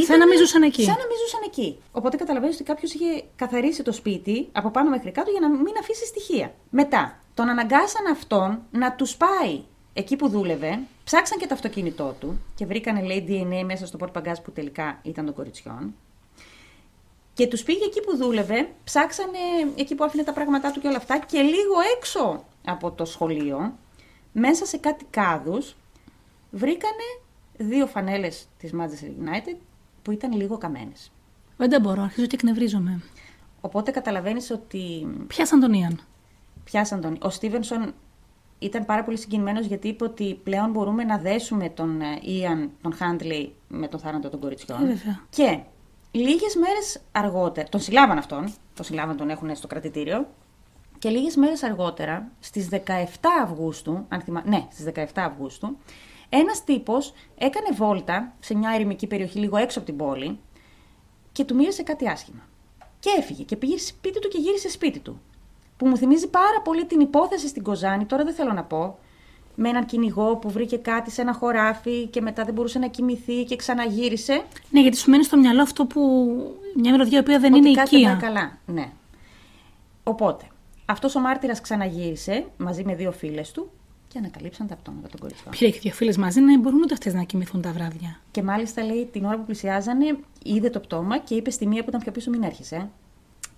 Σαν να μην ζούσαν εκεί. Σαν να μην ζούσαν εκεί. Οπότε καταλαβαίνεις ότι κάποιος είχε καθαρίσει το σπίτι από πάνω μέχρι κάτω για να μην αφήσει στοιχεία. Μετά, τον αναγκάσαν αυτόν να τους πάει εκεί που δούλευε, ψάξαν και το αυτοκίνητό του και βρήκανε λέει DNA μέσα στο πορτπαγκάζ που τελικά ήταν των κοριτσιών. Και τους πήγε εκεί που δούλευε, ψάξανε εκεί που άφηνε τα πράγματά του και όλα αυτά και λίγο έξω από το σχολείο, μέσα σε κάτι κάδους, βρήκανε δύο φανέλες της Manchester United που ήταν λίγο καμένες. Δεν μπορώ, αρχίζω και εκνευρίζομαι. Οπότε καταλαβαίνεις ότι. Πιάσαν τον Ιαν. Πιάσαν τον. Ο Στίβενσον ήταν πάρα πολύ συγκινημένος γιατί είπε ότι πλέον μπορούμε να δέσουμε τον Ιαν, τον Χάντλεϊ, με τον θάνατο των κοριτσιών. Ε, βέβαια. Και λίγες μέρες αργότερα. Τον συλλάβαν αυτόν. Τον συλλάβαν, τον έχουν στο κρατητήριο. Και λίγες μέρες αργότερα, στις 17 Αυγούστου, αν θυμά... ναι, στις 17 Αυγούστου, ένας τύπος έκανε βόλτα σε μια ερημική περιοχή λίγο έξω από την πόλη και του μοίρασε κάτι άσχημα. Και έφυγε και πήγε σπίτι του και γύρισε σπίτι του. Που μου θυμίζει πάρα πολύ την υπόθεση στην Κοζάνη, τώρα δεν θέλω να πω, με έναν κυνηγό που βρήκε κάτι σε ένα χωράφι και μετά δεν μπορούσε να κοιμηθεί και ξαναγύρισε. Ναι, γιατί σου μένει στο μυαλό αυτό που. μια μυρωδιά η οποία δεν ότι είναι κάτι οικία. δεν πάει καλά. Ναι. Οπότε, αυτός ο μάρτυρας ξαναγύρισε μαζί με δύο φίλες του και ανακαλύψαν τα πτώματα των κοριτσιών. Πήρε και δύο φίλες μαζί να μπορούν ούτε αυτές να κοιμηθούν τα βράδια. Και μάλιστα λέει την ώρα που πλησιάζανε, είδε το πτώμα και είπε στη μία που ήταν πιο πίσω: Μην έρχεσαι.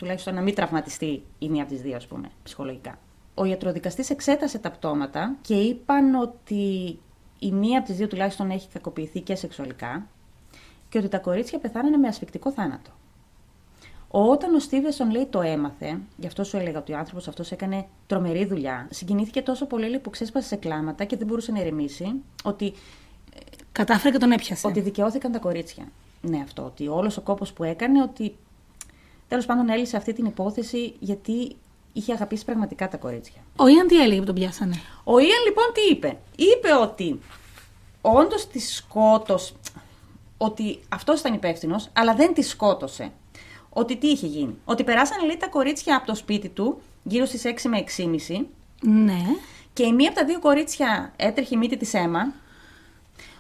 Ε». Τουλάχιστον να μην τραυματιστεί η μία από τις δύο, ας πούμε, ψυχολογικά. Ο ιατροδικαστής εξέτασε τα πτώματα και είπαν ότι η μία από τις δύο τουλάχιστον έχει κακοποιηθεί και σεξουαλικά και ότι τα κορίτσια πεθάνανε με ασφικτικό θάνατο. Όταν ο Στίβεσον λέει το έμαθε, γι' αυτό σου έλεγα ότι ο άνθρωπος αυτός έκανε τρομερή δουλειά, συγκινήθηκε τόσο πολύ λέει, που ξέσπασε σε κλάματα και δεν μπορούσε να ηρεμήσει, ότι Κατάφερε και τον έπιασε. ότι δικαιώθηκαν τα κορίτσια. Ναι, αυτό. Ότι όλος ο κόπος που έκανε, ότι τέλος πάντων έλυσε αυτή την υπόθεση γιατί είχε αγαπήσει πραγματικά τα κορίτσια. Ο Ιαν τι έλεγε που τον πιάσανε; Ο Ιαν λοιπόν τι είπε; Είπε ότι όντως τη σκότωσε. Ότι αυτός ήταν υπεύθυνος, αλλά δεν τη σκότωσε. Ότι τι είχε γίνει; Ότι περάσανε λέει τα κορίτσια από το σπίτι του γύρω στις 6 με 6.30 Ναι. και η μία από τα δύο κορίτσια έτρεχε η μύτη της αίμα.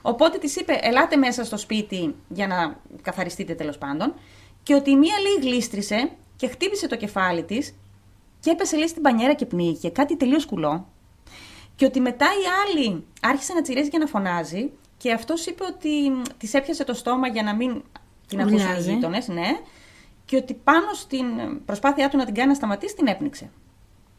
Οπότε της είπε: Ελάτε μέσα στο σπίτι για να καθαριστείτε τέλος πάντων. Και ότι η μία λέει γλίστρισε και χτύπησε το κεφάλι της και έπεσε λέει στην πανιέρα και πνίγηκε. Κάτι τελείως κουλό. Και ότι μετά η άλλη άρχισε να τσιρίζει και να φωνάζει. Και αυτός είπε ότι της έπιασε το στόμα για να μην την ακούσουν οι Ουρλιάζει. γείτονες, ναι. Και ότι πάνω στην προσπάθειά του να την κάνει να σταματήσει, την έπνιξε.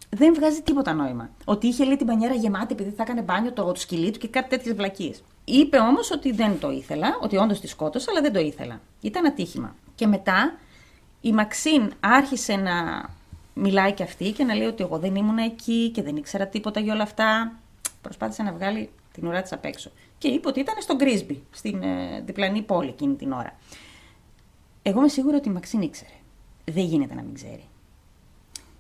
Δεν βγάζει τίποτα νόημα. Ότι είχε λέει την πανιέρα γεμάτη επειδή θα έκανε μπάνιο το, το σκυλί του και κάτι τέτοιες βλακίες. Είπε όμως ότι δεν το ήθελα, ότι όντως τη σκότωσε, αλλά δεν το ήθελα. Ήταν ατύχημα. Και μετά η Μαξίν άρχισε να μιλάει και αυτή και να λέει ότι εγώ δεν ήμουν εκεί και δεν ήξερα τίποτα για όλα αυτά. Προσπάθησε να βγάλει την ουρά της απ' έξω. Και είπε ότι ήταν στο Γκρίσμπι, στην ε, διπλανή πόλη εκείνη την ώρα. Εγώ είμαι σίγουρη ότι η Μαξίν ήξερε. Δεν γίνεται να μην ξέρει.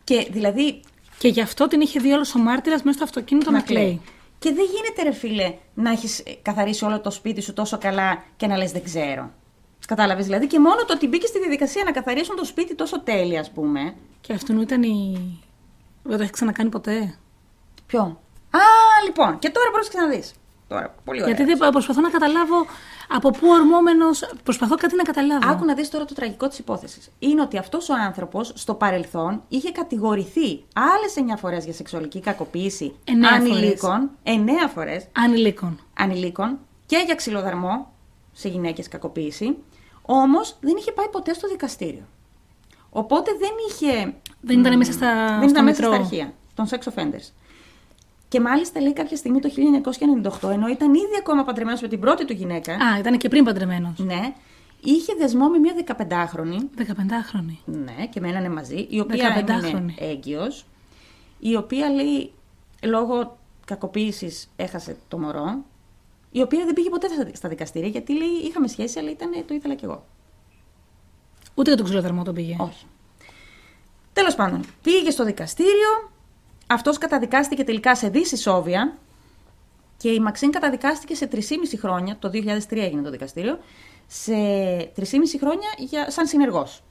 Και δηλαδή Και γι' αυτό την είχε δει όλος ο μάρτυρας μέσα στο αυτοκίνητο να, κλαίει. Και δεν γίνεται, ρε φίλε, να έχεις καθαρίσει όλο το σπίτι σου τόσο καλά και να λες δεν ξέρω. Κατάλαβες δηλαδή. Και μόνο το ότι μπήκε στη διαδικασία να καθαρίσουν το σπίτι τόσο τέλεια, ας πούμε. Και αυτόν ήταν η. Δεν το έχει ξανακάνει ποτέ. Ποιο; Α, λοιπόν. Και τώρα πρόσεξε να δει. Τώρα, πολύ ωραία. Γιατί δεν προσπαθώ να καταλάβω από πού ορμόμενο. Προσπαθώ κάτι να καταλάβω. Άκου να δεις τώρα το τραγικό της υπόθεσης. Είναι ότι αυτός ο άνθρωπος στο παρελθόν είχε κατηγορηθεί άλλες 9 φορές για σεξουαλική κακοποίηση Εννέα ανηλίκων. 9 φορές. Ανηλίκων. ανηλίκων και για ξυλοδαρμό σε γυναίκες κακοποίηση, όμως δεν είχε πάει ποτέ στο δικαστήριο. Οπότε δεν είχε... Δεν ήταν μέσα στα, δεν στο ήταν μέσα μητρό. στα αρχεία των sex offenders. Και μάλιστα λέει κάποια στιγμή το 1998, ενώ ήταν ήδη ακόμα παντρεμένος με την πρώτη του γυναίκα, Α, ήταν και πριν παντρεμένος. ναι, είχε δεσμό με μια 15χρονη. 15χρονη. Ναι, και μένανε μαζί. Η οποία 15χρονη. έμεινε έγκυος, η οποία λέει λόγω κακοποίησης έχασε το μωρό, η οποία δεν πήγε ποτέ στα- στα δικαστήρια γιατί λέει είχαμε σχέση, αλλά ήταν, το ήθελα κι εγώ. Ούτε για τον ξυλοδαρμό τον πήγε. Όχι. Τέλος πάντων, πήγε στο δικαστήριο, αυτός καταδικάστηκε τελικά σε δυσισόβια και η Μαξίν καταδικάστηκε σε 3,5 χρόνια, το 2003 έγινε το δικαστήριο, σε 3,5 χρόνια για, σαν συνεργός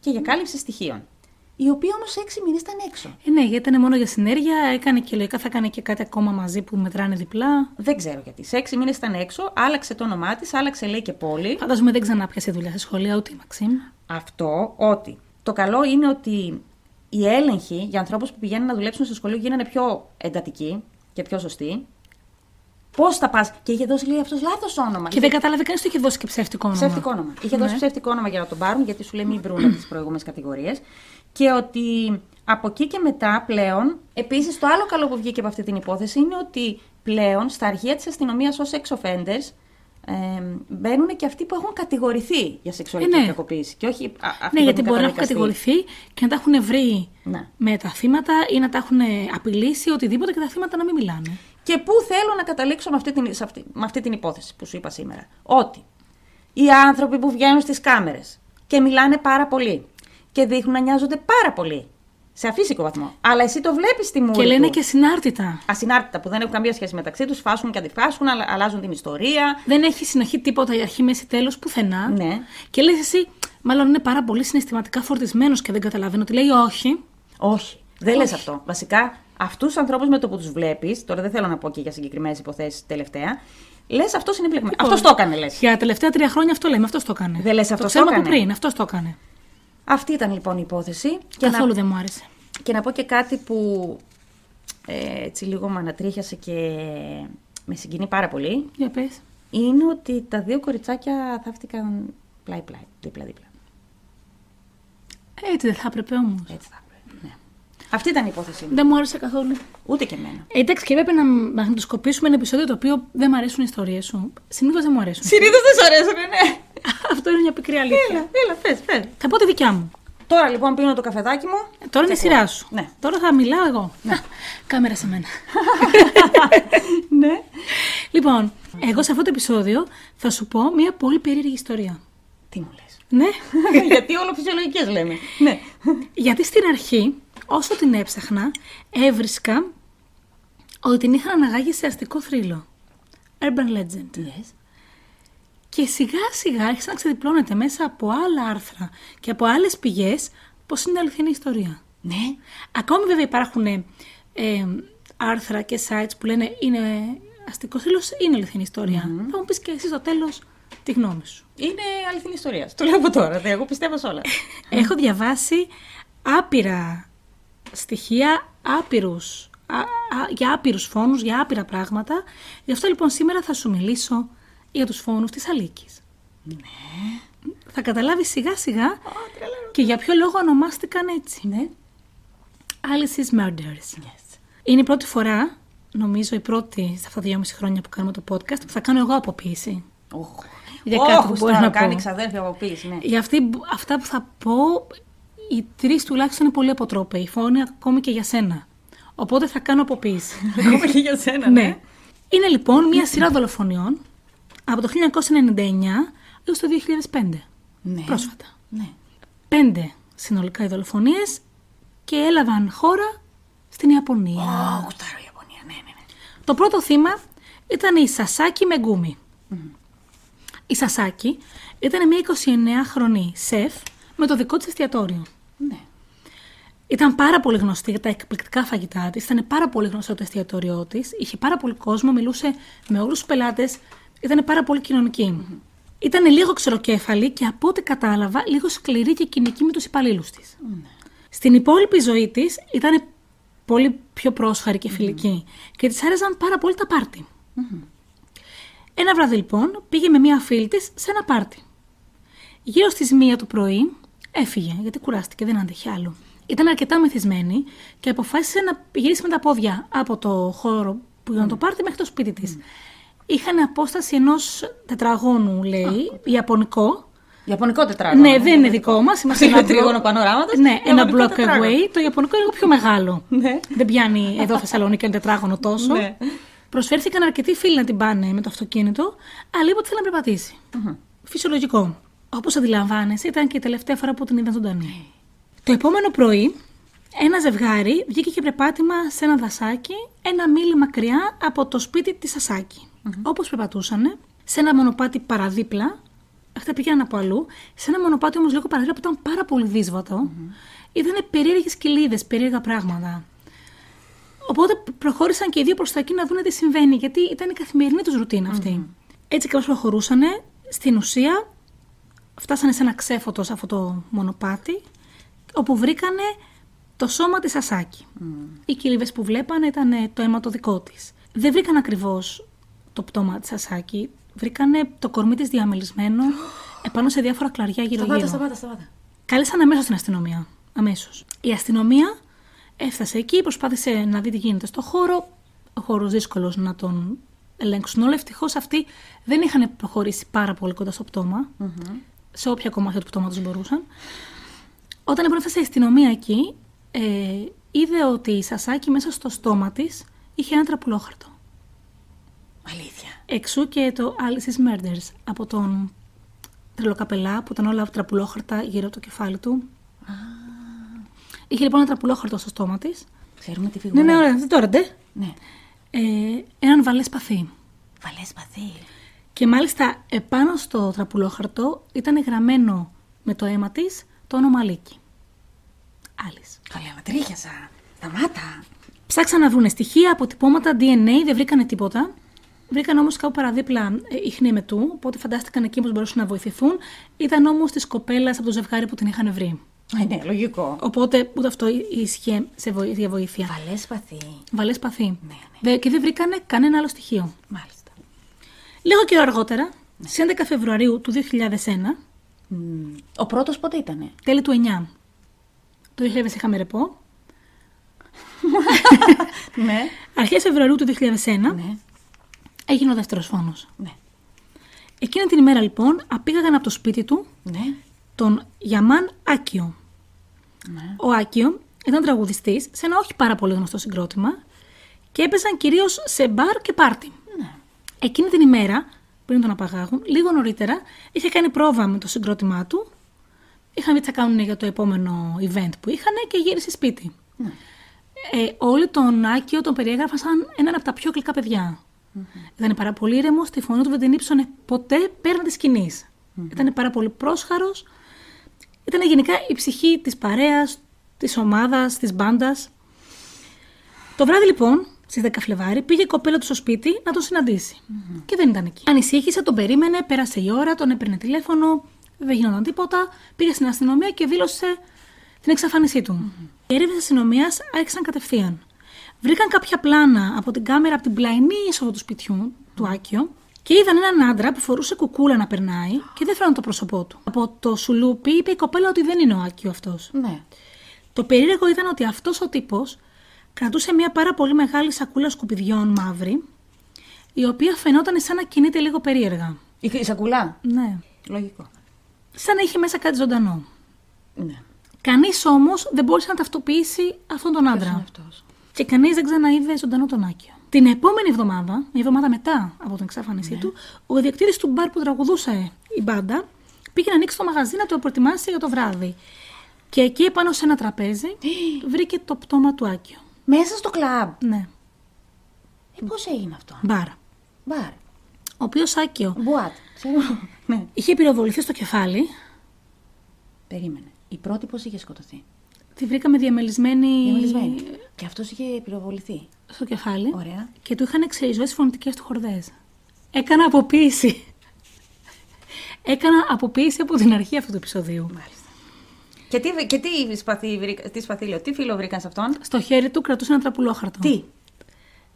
και για κάλυψη στοιχείων. Η οποία όμως 6 μήνες ήταν έξω. Ε, ναι, γιατί ήταν μόνο για συνέργεια, έκανε και λογικά θα έκανε και κάτι ακόμα μαζί που μετράνε διπλά. Δεν ξέρω γιατί. Σε 6 μήνες ήταν έξω, άλλαξε το όνομά της, άλλαξε λέει και πόλη. Φαντάζομαι δεν ξανά πιάσε δουλειά σε σχολεία ούτε η Μαξίμ. αυτό ότι το καλό είναι ότι οι έλεγχοι για ανθρώπους που πηγαίνουν να δουλέψουν στο σχολείο γίνανε πιο εντατικοί και πιο σωστοί. Πώς θα πας. Και είχε δώσει λέει αυτός λάθος όνομα. Και δεν κατάλαβε κανείς ότι είχε δώσει και ψεύτικο όνομα. Ψεύτικο όνομα. Είχε δώσει ψεύτικο όνομα για να τον πάρουν, γιατί σου λέει μην βρουν από τις προηγούμενες κατηγορίες. Και ότι από εκεί και μετά πλέον. Επίσης, το άλλο καλό που βγήκε από αυτή την υπόθεση είναι ότι πλέον στα αρχεία της αστυνομίας ως ex offenders ε, μπαίνουν και αυτοί που έχουν κατηγορηθεί για σεξουαλική Ε, ναι. κακοποίηση. Και όχι α, αυτοί Ναι, που γιατί έχουν μπορεί να έχουν καταδικαστεί. κατηγορηθεί και να τα έχουν βρει Ναι. με τα θύματα ή να τα έχουν απειλήσει οτιδήποτε και τα θύματα να μην μιλάνε. Και πού θέλω να καταλήξω με αυτή, την, σε αυτή, με αυτή την υπόθεση που σου είπα σήμερα. Ότι οι άνθρωποι που βγαίνουν στις κάμερες και μιλάνε πάρα πολύ και δείχνουν να νοιάζονται πάρα πολύ σε αφύσικο βαθμό. Αλλά εσύ το βλέπεις στη μούρη Και λένε τους. και συνάρτητα. Ασυνάρτητα που δεν έχουν καμία σχέση μεταξύ τους, φάσουν και αντιφάσουν, αλλα- αλλάζουν την ιστορία. Δεν έχει συνοχή τίποτα η αρχή, μέση, τέλος πουθενά. Ναι. Και λες εσύ, μάλλον είναι πάρα πολύ συναισθηματικά φορτισμένος και δεν καταλαβαίνω ότι λέει όχι. Όχι. Δεν λες αυτό. Βασικά, αυτούς τους ανθρώπους με το που τους βλέπεις, τώρα δεν θέλω να πω και για συγκεκριμένες υποθέσεις τελευταία, λες αυτός είναι μπλεγμένο. Αυτός το έκανε, λες. Για τα τελευταία τρία χρόνια αυτό λέμε, αυτός το έκανε. Δεν λες το αυτός ξέρουμε το από έκανε. πριν, αυτός το έκανε. Αυτή ήταν λοιπόν η υπόθεση. Και να- Καθόλου δεν μου άρεσε. Και να πω και κάτι που ε, έτσι λίγο με ανατρίχιασε και με συγκινεί πάρα πολύ. Για πες. Είναι ότι τα δύο κοριτσάκια θαύτηκαν πλάι-πλάι, δίπλα-δίπλα. Έτσι δεν θα έπρεπε όμως. Έτσι θα έπρεπε. Ναι. Αυτή ήταν η υπόθεσή μου. Δεν μου άρεσε καθόλου. Ούτε και εμένα. Ε, εντάξει, και έπρεπε να μαγνητοσκοπήσουμε ένα επεισόδιο το οποίο δεν μου αρέσουν οι ιστορίες σου. Συνήθως δεν μου αρέσουν. Συνήθως δεν σου αρέσουν, ναι. <laughs> Αυτό είναι μια πικρή αλήθεια. Έλα, έλα, πες, πες. Θα πω τη δικιά μου. Τώρα λοιπόν πίνω το καφεδάκι μου. Ε, Τώρα είναι η σειρά σου. Ναι. Τώρα θα μιλάω εγώ. <laughs> Κάμερα σε μένα. <laughs> ναι. λοιπόν, εγώ σε αυτό το επεισόδιο θα σου πω μια πολύ περίεργη ιστορία. Τι μου λες; Ναι. Γιατί όλο φυσιολογικές λέμε. ναι. Γιατί στην αρχή, όσο την έψαχνα, έβρισκα ότι την είχαν αναγάγει σε αστικό θρύλο. Urban Legend. Yes. Και σιγά σιγά άρχισε να ξεδιπλώνεται μέσα από άλλα άρθρα και από άλλες πηγές πως είναι αληθινή ιστορία. Ναι. Ακόμη βέβαια υπάρχουν ε, ε, άρθρα και sites που λένε είναι αστικό θρύλος, είναι αληθινή ιστορία. Θα μου πεις και εσύ στο τέλος τη γνώμη σου. Είναι αληθινή ιστορία. Το λέω από τώρα. δε, Εγώ πιστεύω σε όλα. <laughs> Έχω διαβάσει άπειρα στοιχεία, άπειρους, α, α, για άπειρους φόνους, για άπειρα πράγματα. Γι' αυτό λοιπόν σήμερα θα σου μιλήσω για τους φόνους της Αλίκης. Ναι. Θα καταλάβεις σιγά σιγά και για ποιο λόγο ονομάστηκαν έτσι. ναι. Alice's Murders. Yes. Είναι η πρώτη φορά, νομίζω η πρώτη σε αυτά τα δυόμιση χρόνια που κάνουμε το podcast, που θα κάνω εγώ αποποίηση. Οχ. Για Οχ, κάτι που μπορεί γουστάρω, να κάνεις πω. ξαδέρφια αποποίηση, ναι. Για αυτή, αυτά που θα πω, οι τρεις τουλάχιστον είναι πολύ αποτρόπαιοι. Φόνοι ακόμη και για σένα. Οπότε θα κάνω αποποίηση. <laughs> Ακόμα και για σένα, ναι. Είναι λοιπόν μια σειρά δολοφονιών από το 1999 έως το 2005. Ναι. Πρόσφατα. Ναι. Πέντε συνολικά οι δολοφονίες και έλαβαν χώρα στην Ιαπωνία. Ω, γουστάρω η Ιαπωνία, ναι, ναι, ναι. Το πρώτο θύμα ήταν η Σασάκη Μεγκούμι. Η Σασάκη ήταν μια 29χρονη σεφ με το δικό της εστιατόριο. Ναι. Ήταν πάρα πολύ γνωστή για τα εκπληκτικά φαγητά της, ήταν πάρα πολύ γνωστό το εστιατόριό της, είχε πάρα πολύ κόσμο, μιλούσε με όλους τους πελάτες, ήταν πάρα πολύ κοινωνική. Ήταν λίγο ξεροκέφαλη και από ό,τι κατάλαβα, λίγο σκληρή και κοινική με τους υπαλλήλους της. Στην υπόλοιπη ζωή της ήταν πολύ πιο πρόσχαρη και φιλική και της άρεσαν πάρα πολύ τα πάρτι. Ένα βράδυ λοιπόν πήγε με μία φίλη της σε ένα πάρτι. Γύρω στις μία το πρωί έφυγε γιατί κουράστηκε, δεν άντεχε άλλο. Ήταν αρκετά μεθυσμένη και αποφάσισε να γυρίσει με τα πόδια από το χώρο που ήταν το πάρτι μέχρι το σπίτι της. είχαν απόσταση ενός τετραγώνου, λέει, ιαπωνικό. Ιαπωνικό τετράγωνο. Ναι, δεν είναι δικό μας. Είμαστε Είναι ένα τρίγωνο πανοράματος. Ναι, ένα block away. Το ιαπωνικό είναι λίγο πιο μεγάλο. Ναι. Δεν πιάνει εδώ Θεσσαλονίκη ένα τετράγωνο τόσο. Ναι. Προσφέρθηκαν αρκετοί φίλοι να την πάνε με το αυτοκίνητο, αλλά είπε ότι θέλει να περπατήσει. Φυσιολογικό. Όπως αντιλαμβάνεσαι, ήταν και η τελευταία φορά που την είδαν ζωντανή. Το επόμενο πρωί, ένα ζευγάρι βγήκε και περπάτημα σε ένα δασάκι, ένα μίλι μακριά από το σπίτι της Σασάκη. Όπως περπατούσαν, σε ένα μονοπάτι παραδίπλα, αυτά πήγαιναν από αλλού, σε ένα μονοπάτι όμως λίγο παραδίπλα που ήταν πάρα πολύ δύσβατο, είδαν περίεργες κοιλίδες, περίεργα πράγματα. Οπότε προχώρησαν και οι δύο προς τα εκεί να δουν τι συμβαίνει, γιατί ήταν η καθημερινή τους ρουτίνα αυτή. Έτσι και όσο προχωρούσαν, στην ουσία φτάσανε σε ένα ξέφωτο σε αυτό το μονοπάτι, όπου βρήκανε το σώμα της Ασάκη. Οι κοιλίβες που βλέπανε ήταν το αίμα το δικό της. Δεν βρήκαν ακριβώς το πτώμα της Ασάκη, βρήκανε το κορμί της διαμελισμένο <gasps> επάνω σε διάφορα κλαριά γύρω-γύρω. Σταμάτα, σταμάτα, σταμάτα. Κάλεσαν αμέσως την αστυνομία. Αμέσως. Η αστυνομία έφτασε εκεί, προσπάθησε να δει τι γίνεται στο χώρο. Ο χώρος δύσκολος να τον ελέγξουν όλα. Ευτυχώς αυτοί δεν είχαν προχωρήσει πάρα πολύ κοντά στο πτωμα Σε όποια κομμάτια του πτώματος μπορούσαν. Όταν λοιπόν έφτασε η αστυνομία εκεί, ε, είδε ότι η Σασάκη μέσα στο στόμα της είχε ένα τραπουλόχαρτο. Αλήθεια. Εξού και το Alice's Murders από τον τρελοκαπελά που ήταν όλα τραπουλόχαρτα γύρω από το κεφάλι του. Είχε λοιπόν ένα τραπουλόχαρτο στο στόμα της. Ξέρουμε τι Ναι, φιγούρα. ναι, ωραία, δεν τώρα ντε. ναι. Ε, έναν βαλές σπαθί. Βαλές παθή. Και μάλιστα επάνω στο τραπουλόχαρτο ήταν γραμμένο με το αίμα της το όνομα Λίκη. Alice. Καλέ, μα τρίχιασα. Σταμάτα. Ψάξαν να βρουν στοιχεία, αποτυπώματα, DNA, δεν βρήκανε τίποτα. Βρήκαν όμως κάπου παραδίπλα ε, ίχνη μετού, οπότε φαντάστηκαν εκεί πως μπορούσαν να βοηθηθούν. Ήταν όμως της κοπέλας από το ζευγάρι που την είχαν βρει. Ε, ναι, λογικό. Οπότε ούτε αυτό ίσχυε σε βοη- για βοήθεια. Βαλέ παθή. Βαλέ σπαθί. Ναι, Δε- Και δεν βρήκανε κανένα άλλο στοιχείο. Μάλιστα. Λίγο καιρό αργότερα, στι 11 Φεβρουαρίου του 2001, Μμ, Ο πρώτος πότε ήτανε; τέλη του 9, το 2000 είχαμε ρεπό, <laughs> ναι. αρχές Φεβρουαρίου του 2001, Ναι. έγινε ο δεύτερος φόνος. Ναι. Εκείνη την ημέρα λοιπόν απήγαγαν από το σπίτι του Ναι. τον Γιαμάν Άκιο. Ναι. Ο Άκιο ήταν τραγουδιστής σε ένα όχι πάρα πολύ γνωστό συγκρότημα και έπαιζαν κυρίως σε μπαρ και πάρτι. Ναι. Εκείνη την ημέρα, πριν τον απαγάγουν, λίγο νωρίτερα, είχε κάνει πρόβα με το συγκρότημά του. Είχαν δει τι θα κάνουν για το επόμενο event που είχαν και γύρισε σπίτι. Ναι. Ε, όλοι τον Άκιο τον περιέγραφαν σαν έναν από τα πιο γλυκά παιδιά. Ήταν πάρα πολύ ήρεμος, τη φωνή του δεν την ύψωνε ποτέ πέραν της σκηνη Ήταν πάρα πολύ πρόσχαρος. Ήταν γενικά η ψυχή της παρέας, της ομάδας, της μπάντας. Το βράδυ λοιπόν, στι 10 Φλεβάρι, πήγε η κοπέλα του στο σπίτι να τον συναντησει Και δεν ήταν εκεί. Ανησύχησε, τον περίμενε, πέρασε η ώρα, τον έπαιρνε τηλέφωνο, δεν γινόταν τίποτα. Πήγε στην αστυνομία και δήλωσε την εξαφάνισή του. Οι έρευνες της αστυνομίας άρχισαν κατευθείαν. Βρήκαν κάποια πλάνα από την κάμερα από την πλαϊνή είσοδο του σπιτιού του Άκιο και είδαν έναν άντρα που φορούσε κουκούλα να περνάει και δεν φέραν το πρόσωπό του. Από το σουλούπι είπε η κοπέλα ότι δεν είναι ο Άκιο αυτός. Ναι. Το περίεργο ήταν ότι αυτός ο τύπος κρατούσε μια πάρα πολύ μεγάλη σακούλα σκουπιδιών μαύρη, η οποία φαινόταν σαν να κινείται λίγο περίεργα. Η, η σακουλά. Ναι. Λογικό. Σαν να είχε μέσα κάτι ζωντανό. Ναι. Κανείς όμως δεν μπόρεσε να ταυτοποιήσει αυτόν τον Ποιος άντρα. είναι αυτός; Και κανείς δεν ξαναείδε ζωντανό τον Άκιο. Την επόμενη εβδομάδα, μια εβδομάδα μετά από την εξαφάνισή του, ο ιδιοκτήτη του μπαρ που τραγουδούσε η μπάντα πήγε να ανοίξει το μαγαζί να το προετοιμάσει για το βράδυ. Και εκεί επάνω σε ένα τραπέζι βρήκε το πτώμα του Άκιο. Μέσα στο κλαμπ. Ναι, Ε, πώς έγινε αυτό; μπαρ. Μπαρ. Ο οποίος Άκιο Μπουάτ. Ξέρω. ναι. είχε πυροβοληθεί στο κεφάλι. Περίμενε. Η πρώτη πώς είχε σκοτωθεί; Τη βρήκαμε διαμελισμένη, Διαμελισμένη. Και αυτός είχε πυροβοληθεί; στο κεφάλι. Ωραία. Και του είχαν εξαιριζώσει φωνητικές του χορδές. Έκανα αποποίηση. Έκανα αποποίηση από την αρχή αυτού του επεισοδίου. Μάλιστα. Και τι, και τι, σπαθί, βρήκα- τι σπαθί, λέω, τι φίλο βρήκαν σε αυτόν; Στο χέρι του κρατούσε ένα τραπουλόχαρτο. Τι;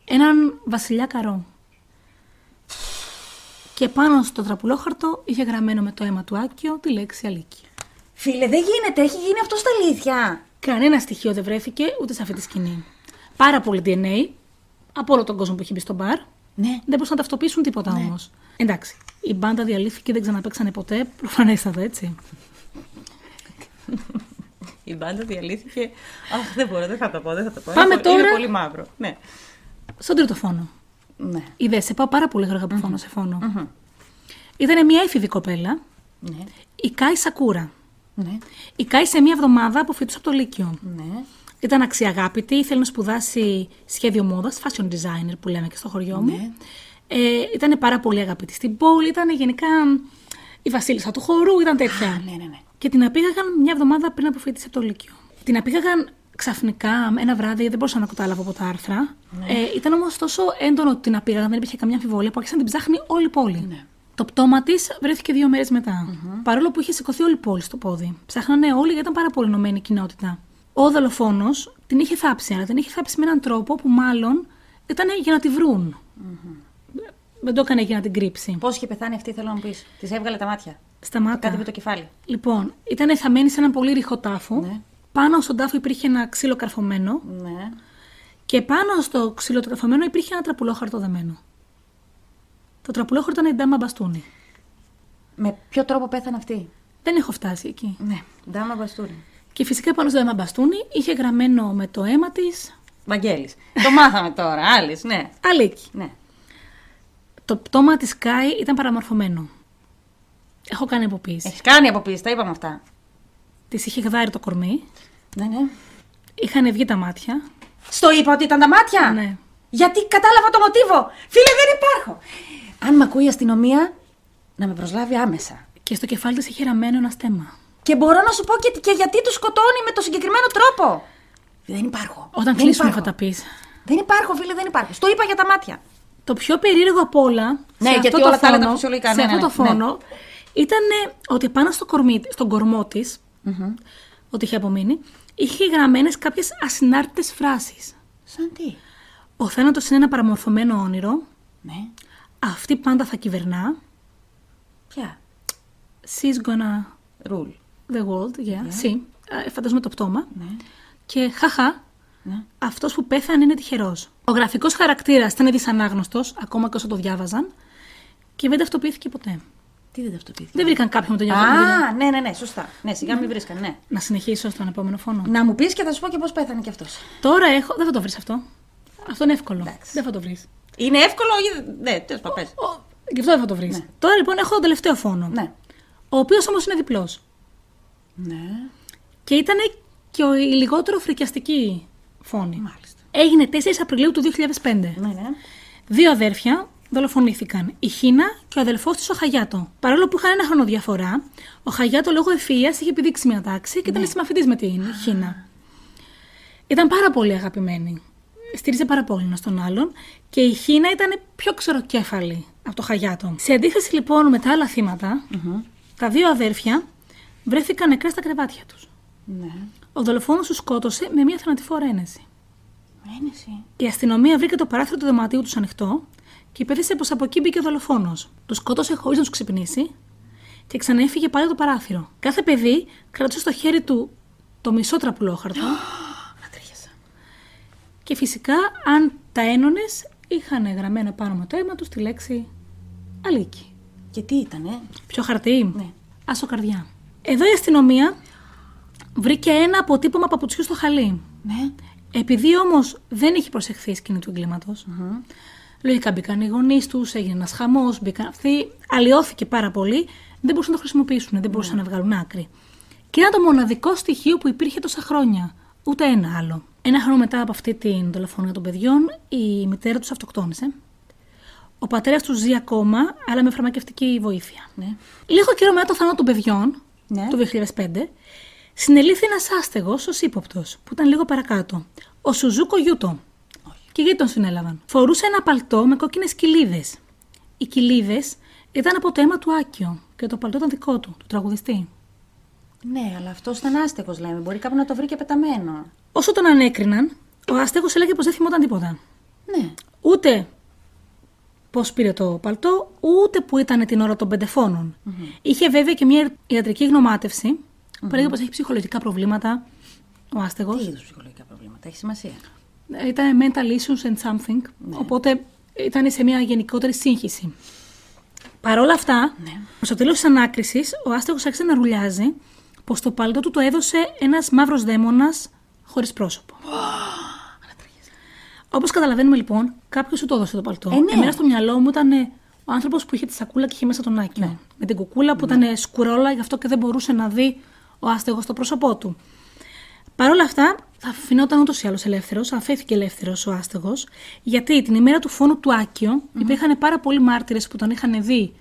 Έναν βασιλιά καρό. Και πάνω στο τραπουλόχαρτο είχε γραμμένο με το αίμα του Άκιο τη λέξη Αλίκη. Φίλε, δεν γίνεται. Έχει γίνει αυτό στα αλήθεια. Κανένα στοιχείο δεν βρέθηκε ούτε σε αυτή τη σκηνή. Πάρα πολύ DNA από όλο τον κόσμο που είχε μπει στο μπαρ. Ναι. Δεν μπορούσαν να ταυτοποιήσουν τίποτα Ναι. όμως. Εντάξει. Η μπάντα διαλύθηκε, δεν ξαναπέξανε ποτέ. Προφανέστατα έτσι. Η μπάντα διαλύθηκε. Αχ, δεν μπορώ, δεν θα το πω, δεν θα το πω. Πάμε είναι, τώρα- Είναι πολύ μαύρο. Ναι. Στον τρίτο φόνο. Ναι. Είδες, σε πάω πάρα πολύ γρήγορα από φόνο σε φόνο. Ήταν μια έφηβη κοπέλα, Ναι. η Κάη Σακούρα. Ναι. Η Κάη σε μια εβδομάδα αποφύτησε από το Λύκειο. Ναι. Ήταν αξιαγάπητη, ήθελε να σπουδάσει σχέδιο μόδας, fashion designer που λέμε και στο χωριό μου. Ναι. Ε, ήταν πάρα πολύ αγαπητή στην πόλη, ήταν γενικά η βασίλισσα του χορού, ήταν τέτοια. Α, ναι, ναι, ναι. Και την απήγαγαν μια εβδομάδα πριν αποφύτησε από το Λύκειο. Την απήγαγαν ξαφνικά ένα βράδυ, δεν μπορούσα να κατάλαβα από τα άρθρα. Ναι. Ε, ήταν όμως τόσο έντονο ότι την απήγαγαν, δεν υπήρχε καμιά αμφιβολία που άρχισε να την ψάχνει όλη η πόλη. Ναι. Το πτώμα της βρέθηκε δύο μέρες μετά. Παρόλο που είχε σηκωθεί όλη η πόλη στο πόδι. Ψάχνανε όλοι γιατί ήταν πάρα πολύ ενωμένη η κοινότητα. Ο δολοφόνος την είχε θάψει, αλλά την είχε θάψει με έναν τρόπο που μάλλον ήταν για να τη βρουν. Δεν το έκανε για να την κρύψει. Πώς είχε πεθάνει αυτή, θέλω να μου πεις. Της έβγαλε τα μάτια. Σταμάτα. Κάτι με το κεφάλι. Λοιπόν, ήταν θαμμένη σε έναν πολύ ρηχό τάφο. Ναι. Πάνω στον τάφο υπήρχε ένα ξύλο καρφωμένο. Ναι. Και πάνω στο ξύλο το καρφωμένο υπήρχε ένα τραπουλόχαρτο δεμένο. Το τραπουλόχαρτο ήταν η Ντάμα Μπαστούνι. Με ποιο τρόπο πέθανε αυτή; Δεν έχω φτάσει εκεί. Ναι. Ντάμα Μπαστούρη. Και φυσικά πάνω στο αίμα Μπαστούνι είχε γραμμένο με το αίμα της Βαγγέλης. το μάθαμε τώρα. Άλλης, ναι. Αλίκη. Ναι. Το πτώμα της Κάη ήταν παραμορφωμένο. Έχω κάνει αποποίηση. Έχεις κάνει αποποίηση, τα είπαμε αυτά. Της είχε γδάρει το κορμί. Ναι, ναι. Είχαν βγει τα μάτια. Στο είπα ότι ήταν τα μάτια; Ναι. Γιατί κατάλαβα το μοτίβο. Φίλε, δεν υπάρχω. Αν με ακούει η αστυνομία, να με προσλάβει άμεσα. Και στο κεφάλι της είχε ραμμένο ένα στέμα. Και μπορώ να σου πω και, και γιατί του σκοτώνει με το συγκεκριμένο τρόπο. Δεν υπάρχω. Όταν δεν κλείσουμε θα υπάρχω. τα πεις. Δεν υπάρχω, φίλε, δεν υπάρχω. Στο είπα για τα μάτια. Το πιο περίεργο απ' όλα. Ναι, σε γιατί αυτό το όλα τα άλλα φόνο- τα φυσιολογικά, Σε ναι, αυτό ναι, το ναι. φόνο ήταν ότι πάνω στο κορμί, στον κορμό της, ότι είχε απομείνει, είχε γραμμένες κάποιες ασυνάρτητες φράσεις. Σαν τι; Ο θάνατος είναι ένα παραμορφωμένο όνειρο. Ναι. Αυτή πάντα θα κυβερνά. Ποια; She's gonna Ρουλ. the world, yeah. Sí. Ε, Φαντάζομαι το πτώμα. Ναι. Και χαχα, Ναι. αυτός που πέθανε είναι τυχερός. Ο γραφικός χαρακτήρας ήταν δυσανάγνωστος, ακόμα και όσο το διάβαζαν, και δεν ταυτοποιήθηκε ποτέ. Τι δεν ταυτοποιήθηκε. Δεν βρήκαν κάποιον με τον νιώθο. Α, ναι, ναι, ναι, σωστά. Ναι, σιγά μην βρίσκαν, ναι. Να συνεχίσω στον επόμενο φόνο. Να μου πεις και θα σου πω και πώς πέθανε κι αυτός. Τώρα έχω. Δεν θα το βρεις αυτό. Αυτό είναι εύκολο. Εντάξει. Δεν θα το βρεις. Είναι εύκολο ή. Ναι, τέλος πάντων. πες. Γι' αυτό δεν θα το βρεις. Τώρα λοιπόν έχω τον τελευταίο φόνο. Ναι. Ο οποίος όμως είναι διπλός. Ναι. Και ήταν και ο- η λιγότερο φρικιαστική φόνη. Μάλιστα. Έγινε 4 Απριλίου του 2005. Ναι, ναι. Δύο αδέρφια δολοφονήθηκαν. Η Χίνα και ο αδελφός της ο Χαγιάτο. Παρόλο που είχαν ένα χρόνο διαφορά, ο Χαγιάτο λόγω ευφυία είχε επιδείξει μια τάξη και ήταν συμμαθητής με την Χίνα. Ήταν πάρα πολύ αγαπημένοι. Στήριζε πάρα πολύ ένα τον άλλον και η Χίνα ήταν πιο ξεροκέφαλη από το Χαγιάτο. Σε αντίθεση λοιπόν με τα άλλα θύματα, τα δύο αδέρφια βρέθηκαν νεκρά στα κρεβάτια τους. Ναι. Ο δολοφόνος τους σκότωσε με μια θανατηφόρα ένεση. Ένεση. Η αστυνομία βρήκε το παράθυρο του δωματίου τους ανοιχτό και υπέθεσε πω από εκεί μπήκε ο δολοφόνος. Του σκότωσε χωρίς να τους ξυπνήσει και ξαναέφυγε πάλι από το παράθυρο. Κάθε παιδί κρατούσε στο χέρι του το μισό τραπουλόχαρτο <gasps> Ατρίχιασα. και φυσικά, αν τα ένωνες, είχαν γραμμένο πάνω με το αίμα τους τη λέξη Αλίκη. Και τι ήτανε; Ποιο χαρτί; Ναι. Άσο καρδιά. Εδώ η αστυνομία βρήκε ένα αποτύπωμα παπουτσιού στο χαλί. Ναι. Επειδή όμως δεν έχει προσεχθεί η σκηνή του εγκληματο λογικά μπήκαν οι γονείς τους, έγινε ένας χαμός, μπήκαν αυτοί, αλλοιώθηκε πάρα πολύ, δεν μπορούσαν να το χρησιμοποιήσουν, δεν μπορούσαν να βγάλουν άκρη. Και ήταν το μοναδικό στοιχείο που υπήρχε τόσα χρόνια. Ούτε ένα άλλο. Ένα χρόνο μετά από αυτή την δολοφονία των παιδιών, η μητέρα τους αυτοκτόνησε. Ο πατέρας τους ζει ακόμα, αλλά με φαρμακευτική βοήθεια. Ναι. Λίγο καιρό μετά το θάνατο των παιδιών, Ναι. το 2005, συνελήφθη ένας άστεγος ω ύποπτο, που ήταν λίγο παρακάτω. Ο Σουζούκο Γιούτο. Και γιατί τον συνέλαβαν; Φορούσε ένα παλτό με κόκκινες κοιλίδε. Οι κοιλίδε ήταν από το αίμα του Άκιο και το παλτό ήταν δικό του, του τραγουδιστή. Ναι, αλλά αυτός ήταν άστεγος, λέμε. Μπορεί κάπου να το βρει και πεταμένο. Όσο τον ανέκριναν, ο άστεγος έλεγε πως δεν θυμόταν τίποτα. Ναι. Ούτε πώς πήρε το παλτό, ούτε που ήταν την ώρα των πέντε φόνων. Είχε βέβαια και μια ιατρική γνωμάτευση που έλεγε πως έχει ψυχολογικά προβλήματα ο άστεγος. Τι είδους ψυχολογικά προβλήματα, έχει σημασία. Ήταν mental issues and something. Οπότε ήταν σε μια γενικότερη σύγχυση. Παρ' όλα αυτά, Ναι. στο τέλος της ανάκρισης, ο άστεγος άρχισε να ρουλιάζει πως το παλτό του το έδωσε ένας μαύρος δαίμονας χωρίς πρόσωπο. Όπως καταλαβαίνουμε λοιπόν, κάποιος του το έδωσε το παλτό. Ε, ναι. Εμένα στο μυαλό μου ήταν ε, ο άνθρωπος που είχε τη σακούλα και είχε μέσα τον άκιο. Ναι. Με την κουκούλα που ήταν σκουρόλα, γι' αυτό και δεν μπορούσε να δει ο άστεγος το πρόσωπό του. Παρ' όλα αυτά, θα φαινόταν ούτως ή άλλως ελεύθερος, αφέθηκε ελεύθερος ο άστεγος, γιατί την ημέρα του φόνου του Άκιο υπήρχαν πάρα πολλοί μάρτυρες που τον είχαν δει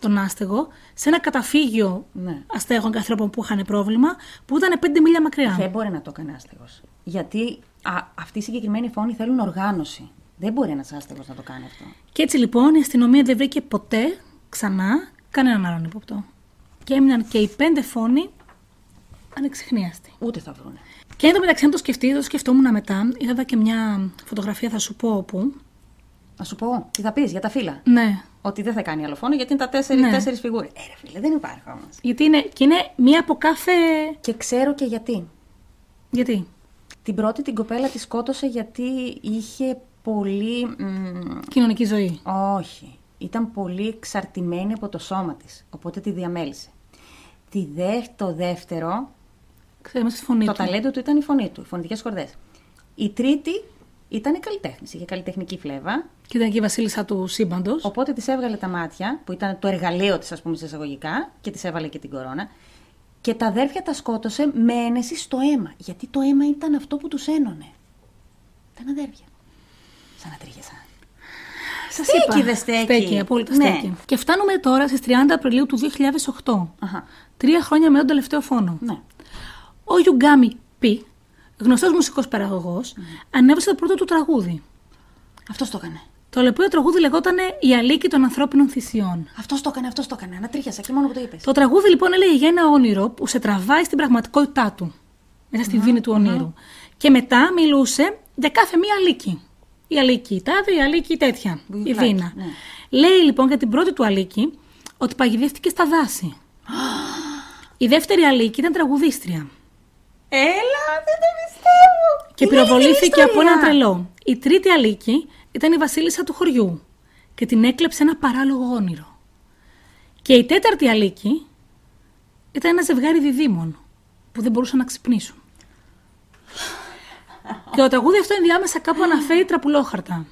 τον άστεγο σε ένα καταφύγιο Ναι. αστέγων και ανθρώπων που είχαν πρόβλημα, που ήταν 5 μίλια μακριά. Δεν μπορεί να το κάνει άστεγος. Γιατί α, αυτοί οι συγκεκριμένοι φόνοι θέλουν οργάνωση. Δεν μπορεί ένας άστεγος να το κάνει αυτό. Και έτσι λοιπόν η αστυνομία δεν βρήκε ποτέ ξανά κανέναν άλλον ύποπτο. Και έμειναν και οι πέντε φόνοι ανεξιχνίαστοι. Ούτε θα βρούνε. Και εν τω μεταξύ, αν το σκεφτεί, το σκεφτόμουν μετά. Είδα και μια φωτογραφία, θα σου πω όπου. Να σου πω, τι θα πεις για τα φύλλα. Ναι, Ότι δεν θα κάνει άλλο φόνο γιατί είναι τα τέσσερι, Ναι. τέσσερις φιγούρες. Ε, ρε φίλε, δεν υπάρχει όμως. γιατί είναι, και είναι μία από κάθε. Και ξέρω και γιατί. Γιατί; Την πρώτη την κοπέλα τη σκότωσε γιατί είχε πολύ. μ, Κοινωνική ζωή. όχι. Ήταν πολύ εξαρτημένη από το σώμα της. Οπότε τη διαμέλησε. Τη δε, το δεύτερο, Ξέρουμε στη φωνή το του. ταλέντο του ήταν η φωνή του, οι φωνητικές χορδές. Η τρίτη ήταν η καλλιτέχνης. Είχε καλλιτεχνική φλέβα. Και ήταν και η βασίλισσα του σύμπαντος. Οπότε της έβγαλε τα μάτια, που ήταν το εργαλείο της, ας πούμε, σε εισαγωγικά, και της έβαλε και την κορώνα. Και τα αδέρφια τα σκότωσε με ένεση στο αίμα. Γιατί το αίμα ήταν αυτό που τους ένωνε. Ήταν αδέρφια. Σαν να τρίχεσαν. Σας Στέκει, δεν στέκει. Στέκει, απόλυτα Ναι. στέκει. Και φτάνουμε τώρα στις 30 Απριλίου του 2008. Αχα. Τρία χρόνια μετά τον τελευταίο φόνο. Ναι. Ο Γιουγκάμι Πι, γνωστός μουσικός παραγωγός, ανέβασε το πρώτο του τραγούδι. Αυτός το έκανε. Το οποίο τραγούδι λεγόταν Η Αλίκη των Ανθρώπινων Θυσιών. Αυτός το έκανε, αυτός το έκανε. Ανατρίχιασα και μόνο που το είπες. Το τραγούδι λοιπόν έλεγε για ένα όνειρο που σε τραβάει στην πραγματικότητά του. Μέσα στη βίνη του ονείρου. Και μετά μιλούσε για κάθε μία αλίκη. Η αλίκη η τάδε, η αλίκη η τέτοια. Η Βουβλάκι, Δίνα. ναι. Λέει λοιπόν για την πρώτη του αλίκη ότι παγιδεύτηκε στα δάση. <gasps> Η δεύτερη αλίκη ήταν τραγουδίστρια. Έλα, δεν το πιστεύω. Και Είναι πυροβολήθηκε αληθινή από ένα ιστορία. τρελό. Η τρίτη αλίκη ήταν η βασίλισσα του χωριού και την έκλεψε ένα παράλογο όνειρο. Και η τέταρτη αλίκη ήταν ένα ζευγάρι διδήμων που δεν μπορούσαν να ξυπνήσουν. και το τραγούδι αυτό ενδιάμεσα κάπου αναφέρει τραπουλόχαρτα.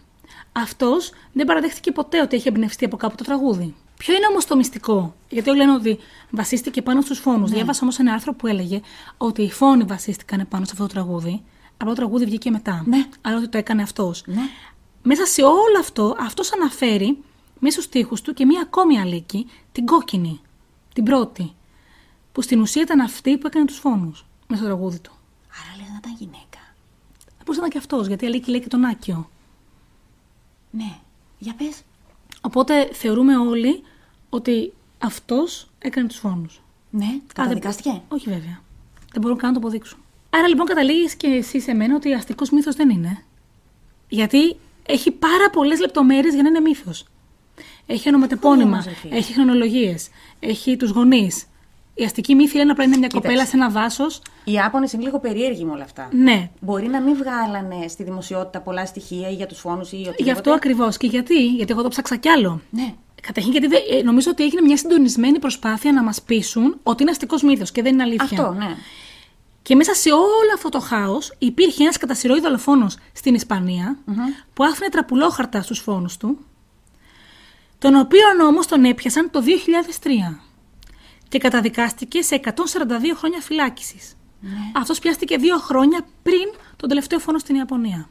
Αυτός δεν παραδέχτηκε ποτέ ότι έχει εμπνευστεί από κάπου το τραγούδι. Ποιο είναι όμως το μυστικό, Γιατί όλοι λένε ότι βασίστηκε πάνω στους φόνους. Διάβασα όμως ένα άρθρο που έλεγε ότι οι φόνοι βασίστηκαν πάνω σε αυτό το τραγούδι. Αλλά το τραγούδι βγήκε μετά. Ναι. Άρα ότι το έκανε αυτός. Ναι. Μέσα σε όλο αυτό, αυτός αναφέρει μέσα στους τοίχου του και μία ακόμη αλήκη, την κόκκινη, την πρώτη. Που στην ουσία ήταν αυτή που έκανε τους φόνους μέσα στο τραγούδι του. Άρα λες να ήταν γυναίκα. Θα μπορούσε να ήταν και αυτός, γιατί η αλήκη λέει και τον Άκιο. Ναι. Για πες. Οπότε θεωρούμε όλοι ότι αυτός έκανε τους φόνους. Ναι, καταδικάστηκε; Όχι βέβαια. Δεν μπορούν καν να το αποδείξουν. Άρα λοιπόν καταλήγεις και εσύ σε μένα ότι αστικός μύθος δεν είναι. Γιατί έχει πάρα πολλές λεπτομέρειες για να είναι μύθος. Έχει ονοματεπώνυμα, όμως, ρε φίλε. έχει χρονολογίες, έχει τους γονείς. Η αστική μύθη λένε απλά είναι μια Κοίταξε. κοπέλα σε ένα δάσος. Οι Ιάπωνες είναι λίγο περίεργοι με όλα αυτά. Ναι, Μπορεί να μην βγάλανε στη δημοσιότητα πολλά στοιχεία ή για τους φόνους ή οτιδήποτε. γι' αυτό ακριβώς. Και γιατί, γιατί εγώ το ψάξα κι άλλο. Ναι. Καταρχήν, γιατί δεν- ε, νομίζω ότι έγινε μια συντονισμένη προσπάθεια να μας πείσουν ότι είναι αστικός μύθος και δεν είναι αλήθεια. Αυτό, ναι. Και μέσα σε όλο αυτό το χάος υπήρχε ένας κατασυρωή δολοφόνος στην ισπανια που άφηνε τραπουλόχαρτα στους φόνους του, τον οποίον όμως τον έπιασαν το 2003 και καταδικάστηκε σε 142 χρόνια φυλάκισης. Ναι. Αυτός πιάστηκε δύο χρόνια πριν τον τελευταίο φόνο στην Ιαπωνία.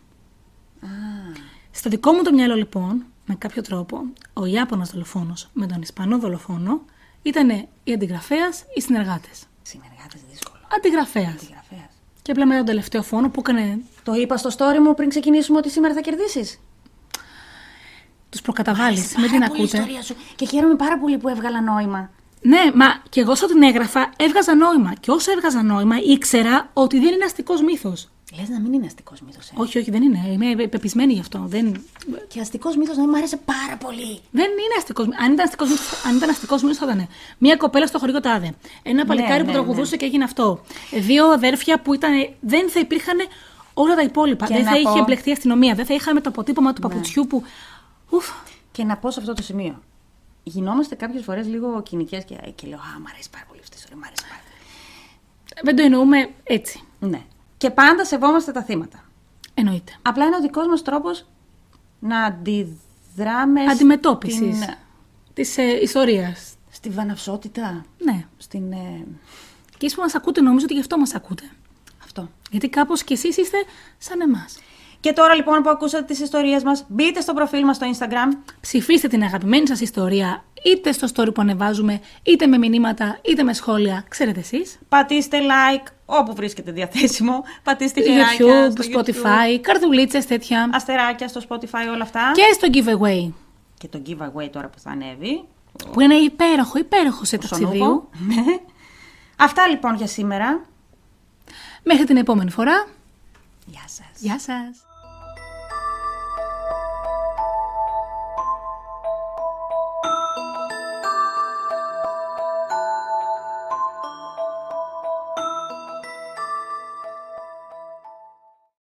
Στο δικό μου το μυαλό, λοιπόν, με κάποιο τρόπο, ο Ιάπωνας δολοφόνος με τον Ισπανό δολοφόνο ήταν οι αντιγραφέας ή συνεργάτες. Συνεργάτες δύσκολο. Αντιγραφέας. Αντιγραφέας. Και απλά μετά τον τελευταίο φόνο που έκανε. Το είπα στο story μου πριν ξεκινήσουμε ότι σήμερα θα κερδίσεις. Τους προκαταβάλεις. Άρεσε Μην την πάρα πολύ η ακούτε. ιστορία σου. Και χαίρομαι πάρα πολύ που έβγαλα νόημα. Ναι, μα και εγώ όσο την έγραφα έβγαζα νόημα. Και όσο έβγαζα νόημα ήξερα ότι δεν είναι αστικός μύθος. Λες να μην είναι αστικός μύθος, ε; Όχι, όχι, δεν είναι. Είμαι πεπισμένη γι' αυτό. Δεν, Και αστικός μύθος να μην μου άρεσε πάρα πολύ. δεν είναι αστικός Αν ήταν αστικός αν ήταν αστικός μύθος, θα ήταν. Μία κοπέλα στο χωριό τάδε. Ένα παλικάρι που ναι, τραγουδούσε και έγινε αυτό. Δύο αδέρφια που ήταν. Δεν θα υπήρχαν όλα τα υπόλοιπα. Και δεν να θα είχε πω- εμπλεχτεί η αστυνομία. Δεν θα είχαμε το αποτύπωμα του παπουτσιού που Ουφ. Και να πω σε αυτό το σημείο. Γινόμαστε κάποιες φορές λίγο κοινικές και, και λέω Α, μ' αρέσει πάρα πολύ αυτή η ιστορία, μ' αρέσει πάρα πολύ. Δεν το εννοούμε έτσι. Ναι. Και πάντα σεβόμαστε τα θύματα. Εννοείται. Απλά είναι ο δικός μας τρόπος να αντιδράμε Αντιμετώπισης στην, της ε, ιστορίας. στη βαναυσότητα. Ναι. Στην. ε, Και εσεί που μας ακούτε, νομίζω ότι γι' αυτό μας ακούτε. αυτό. Γιατί κάπως κι εσείς είστε σαν εμάς. Και τώρα λοιπόν που ακούσατε τις ιστορίες μας, μπείτε στο προφίλ μας στο Instagram. Ψηφίστε την αγαπημένη σας ιστορία είτε στο story που ανεβάζουμε, είτε με μηνύματα, είτε με σχόλια. Ξέρετε εσείς. Πατήστε like όπου βρίσκεται διαθέσιμο. Πατήστε χεράκια YouTube, στο Spotify, καρδουλίτσες τέτοια. αστεράκια στο Spotify, όλα αυτά. Και στο giveaway. Και το giveaway τώρα που θα ανέβει. Που είναι υπέροχο, υπέροχο σε ο ταξιδίου. Σονούπο. Ναι. <laughs> Αυτά λοιπόν για σήμερα. Μέχρι την επόμενη φορά. Γεια σας. Γεια σας.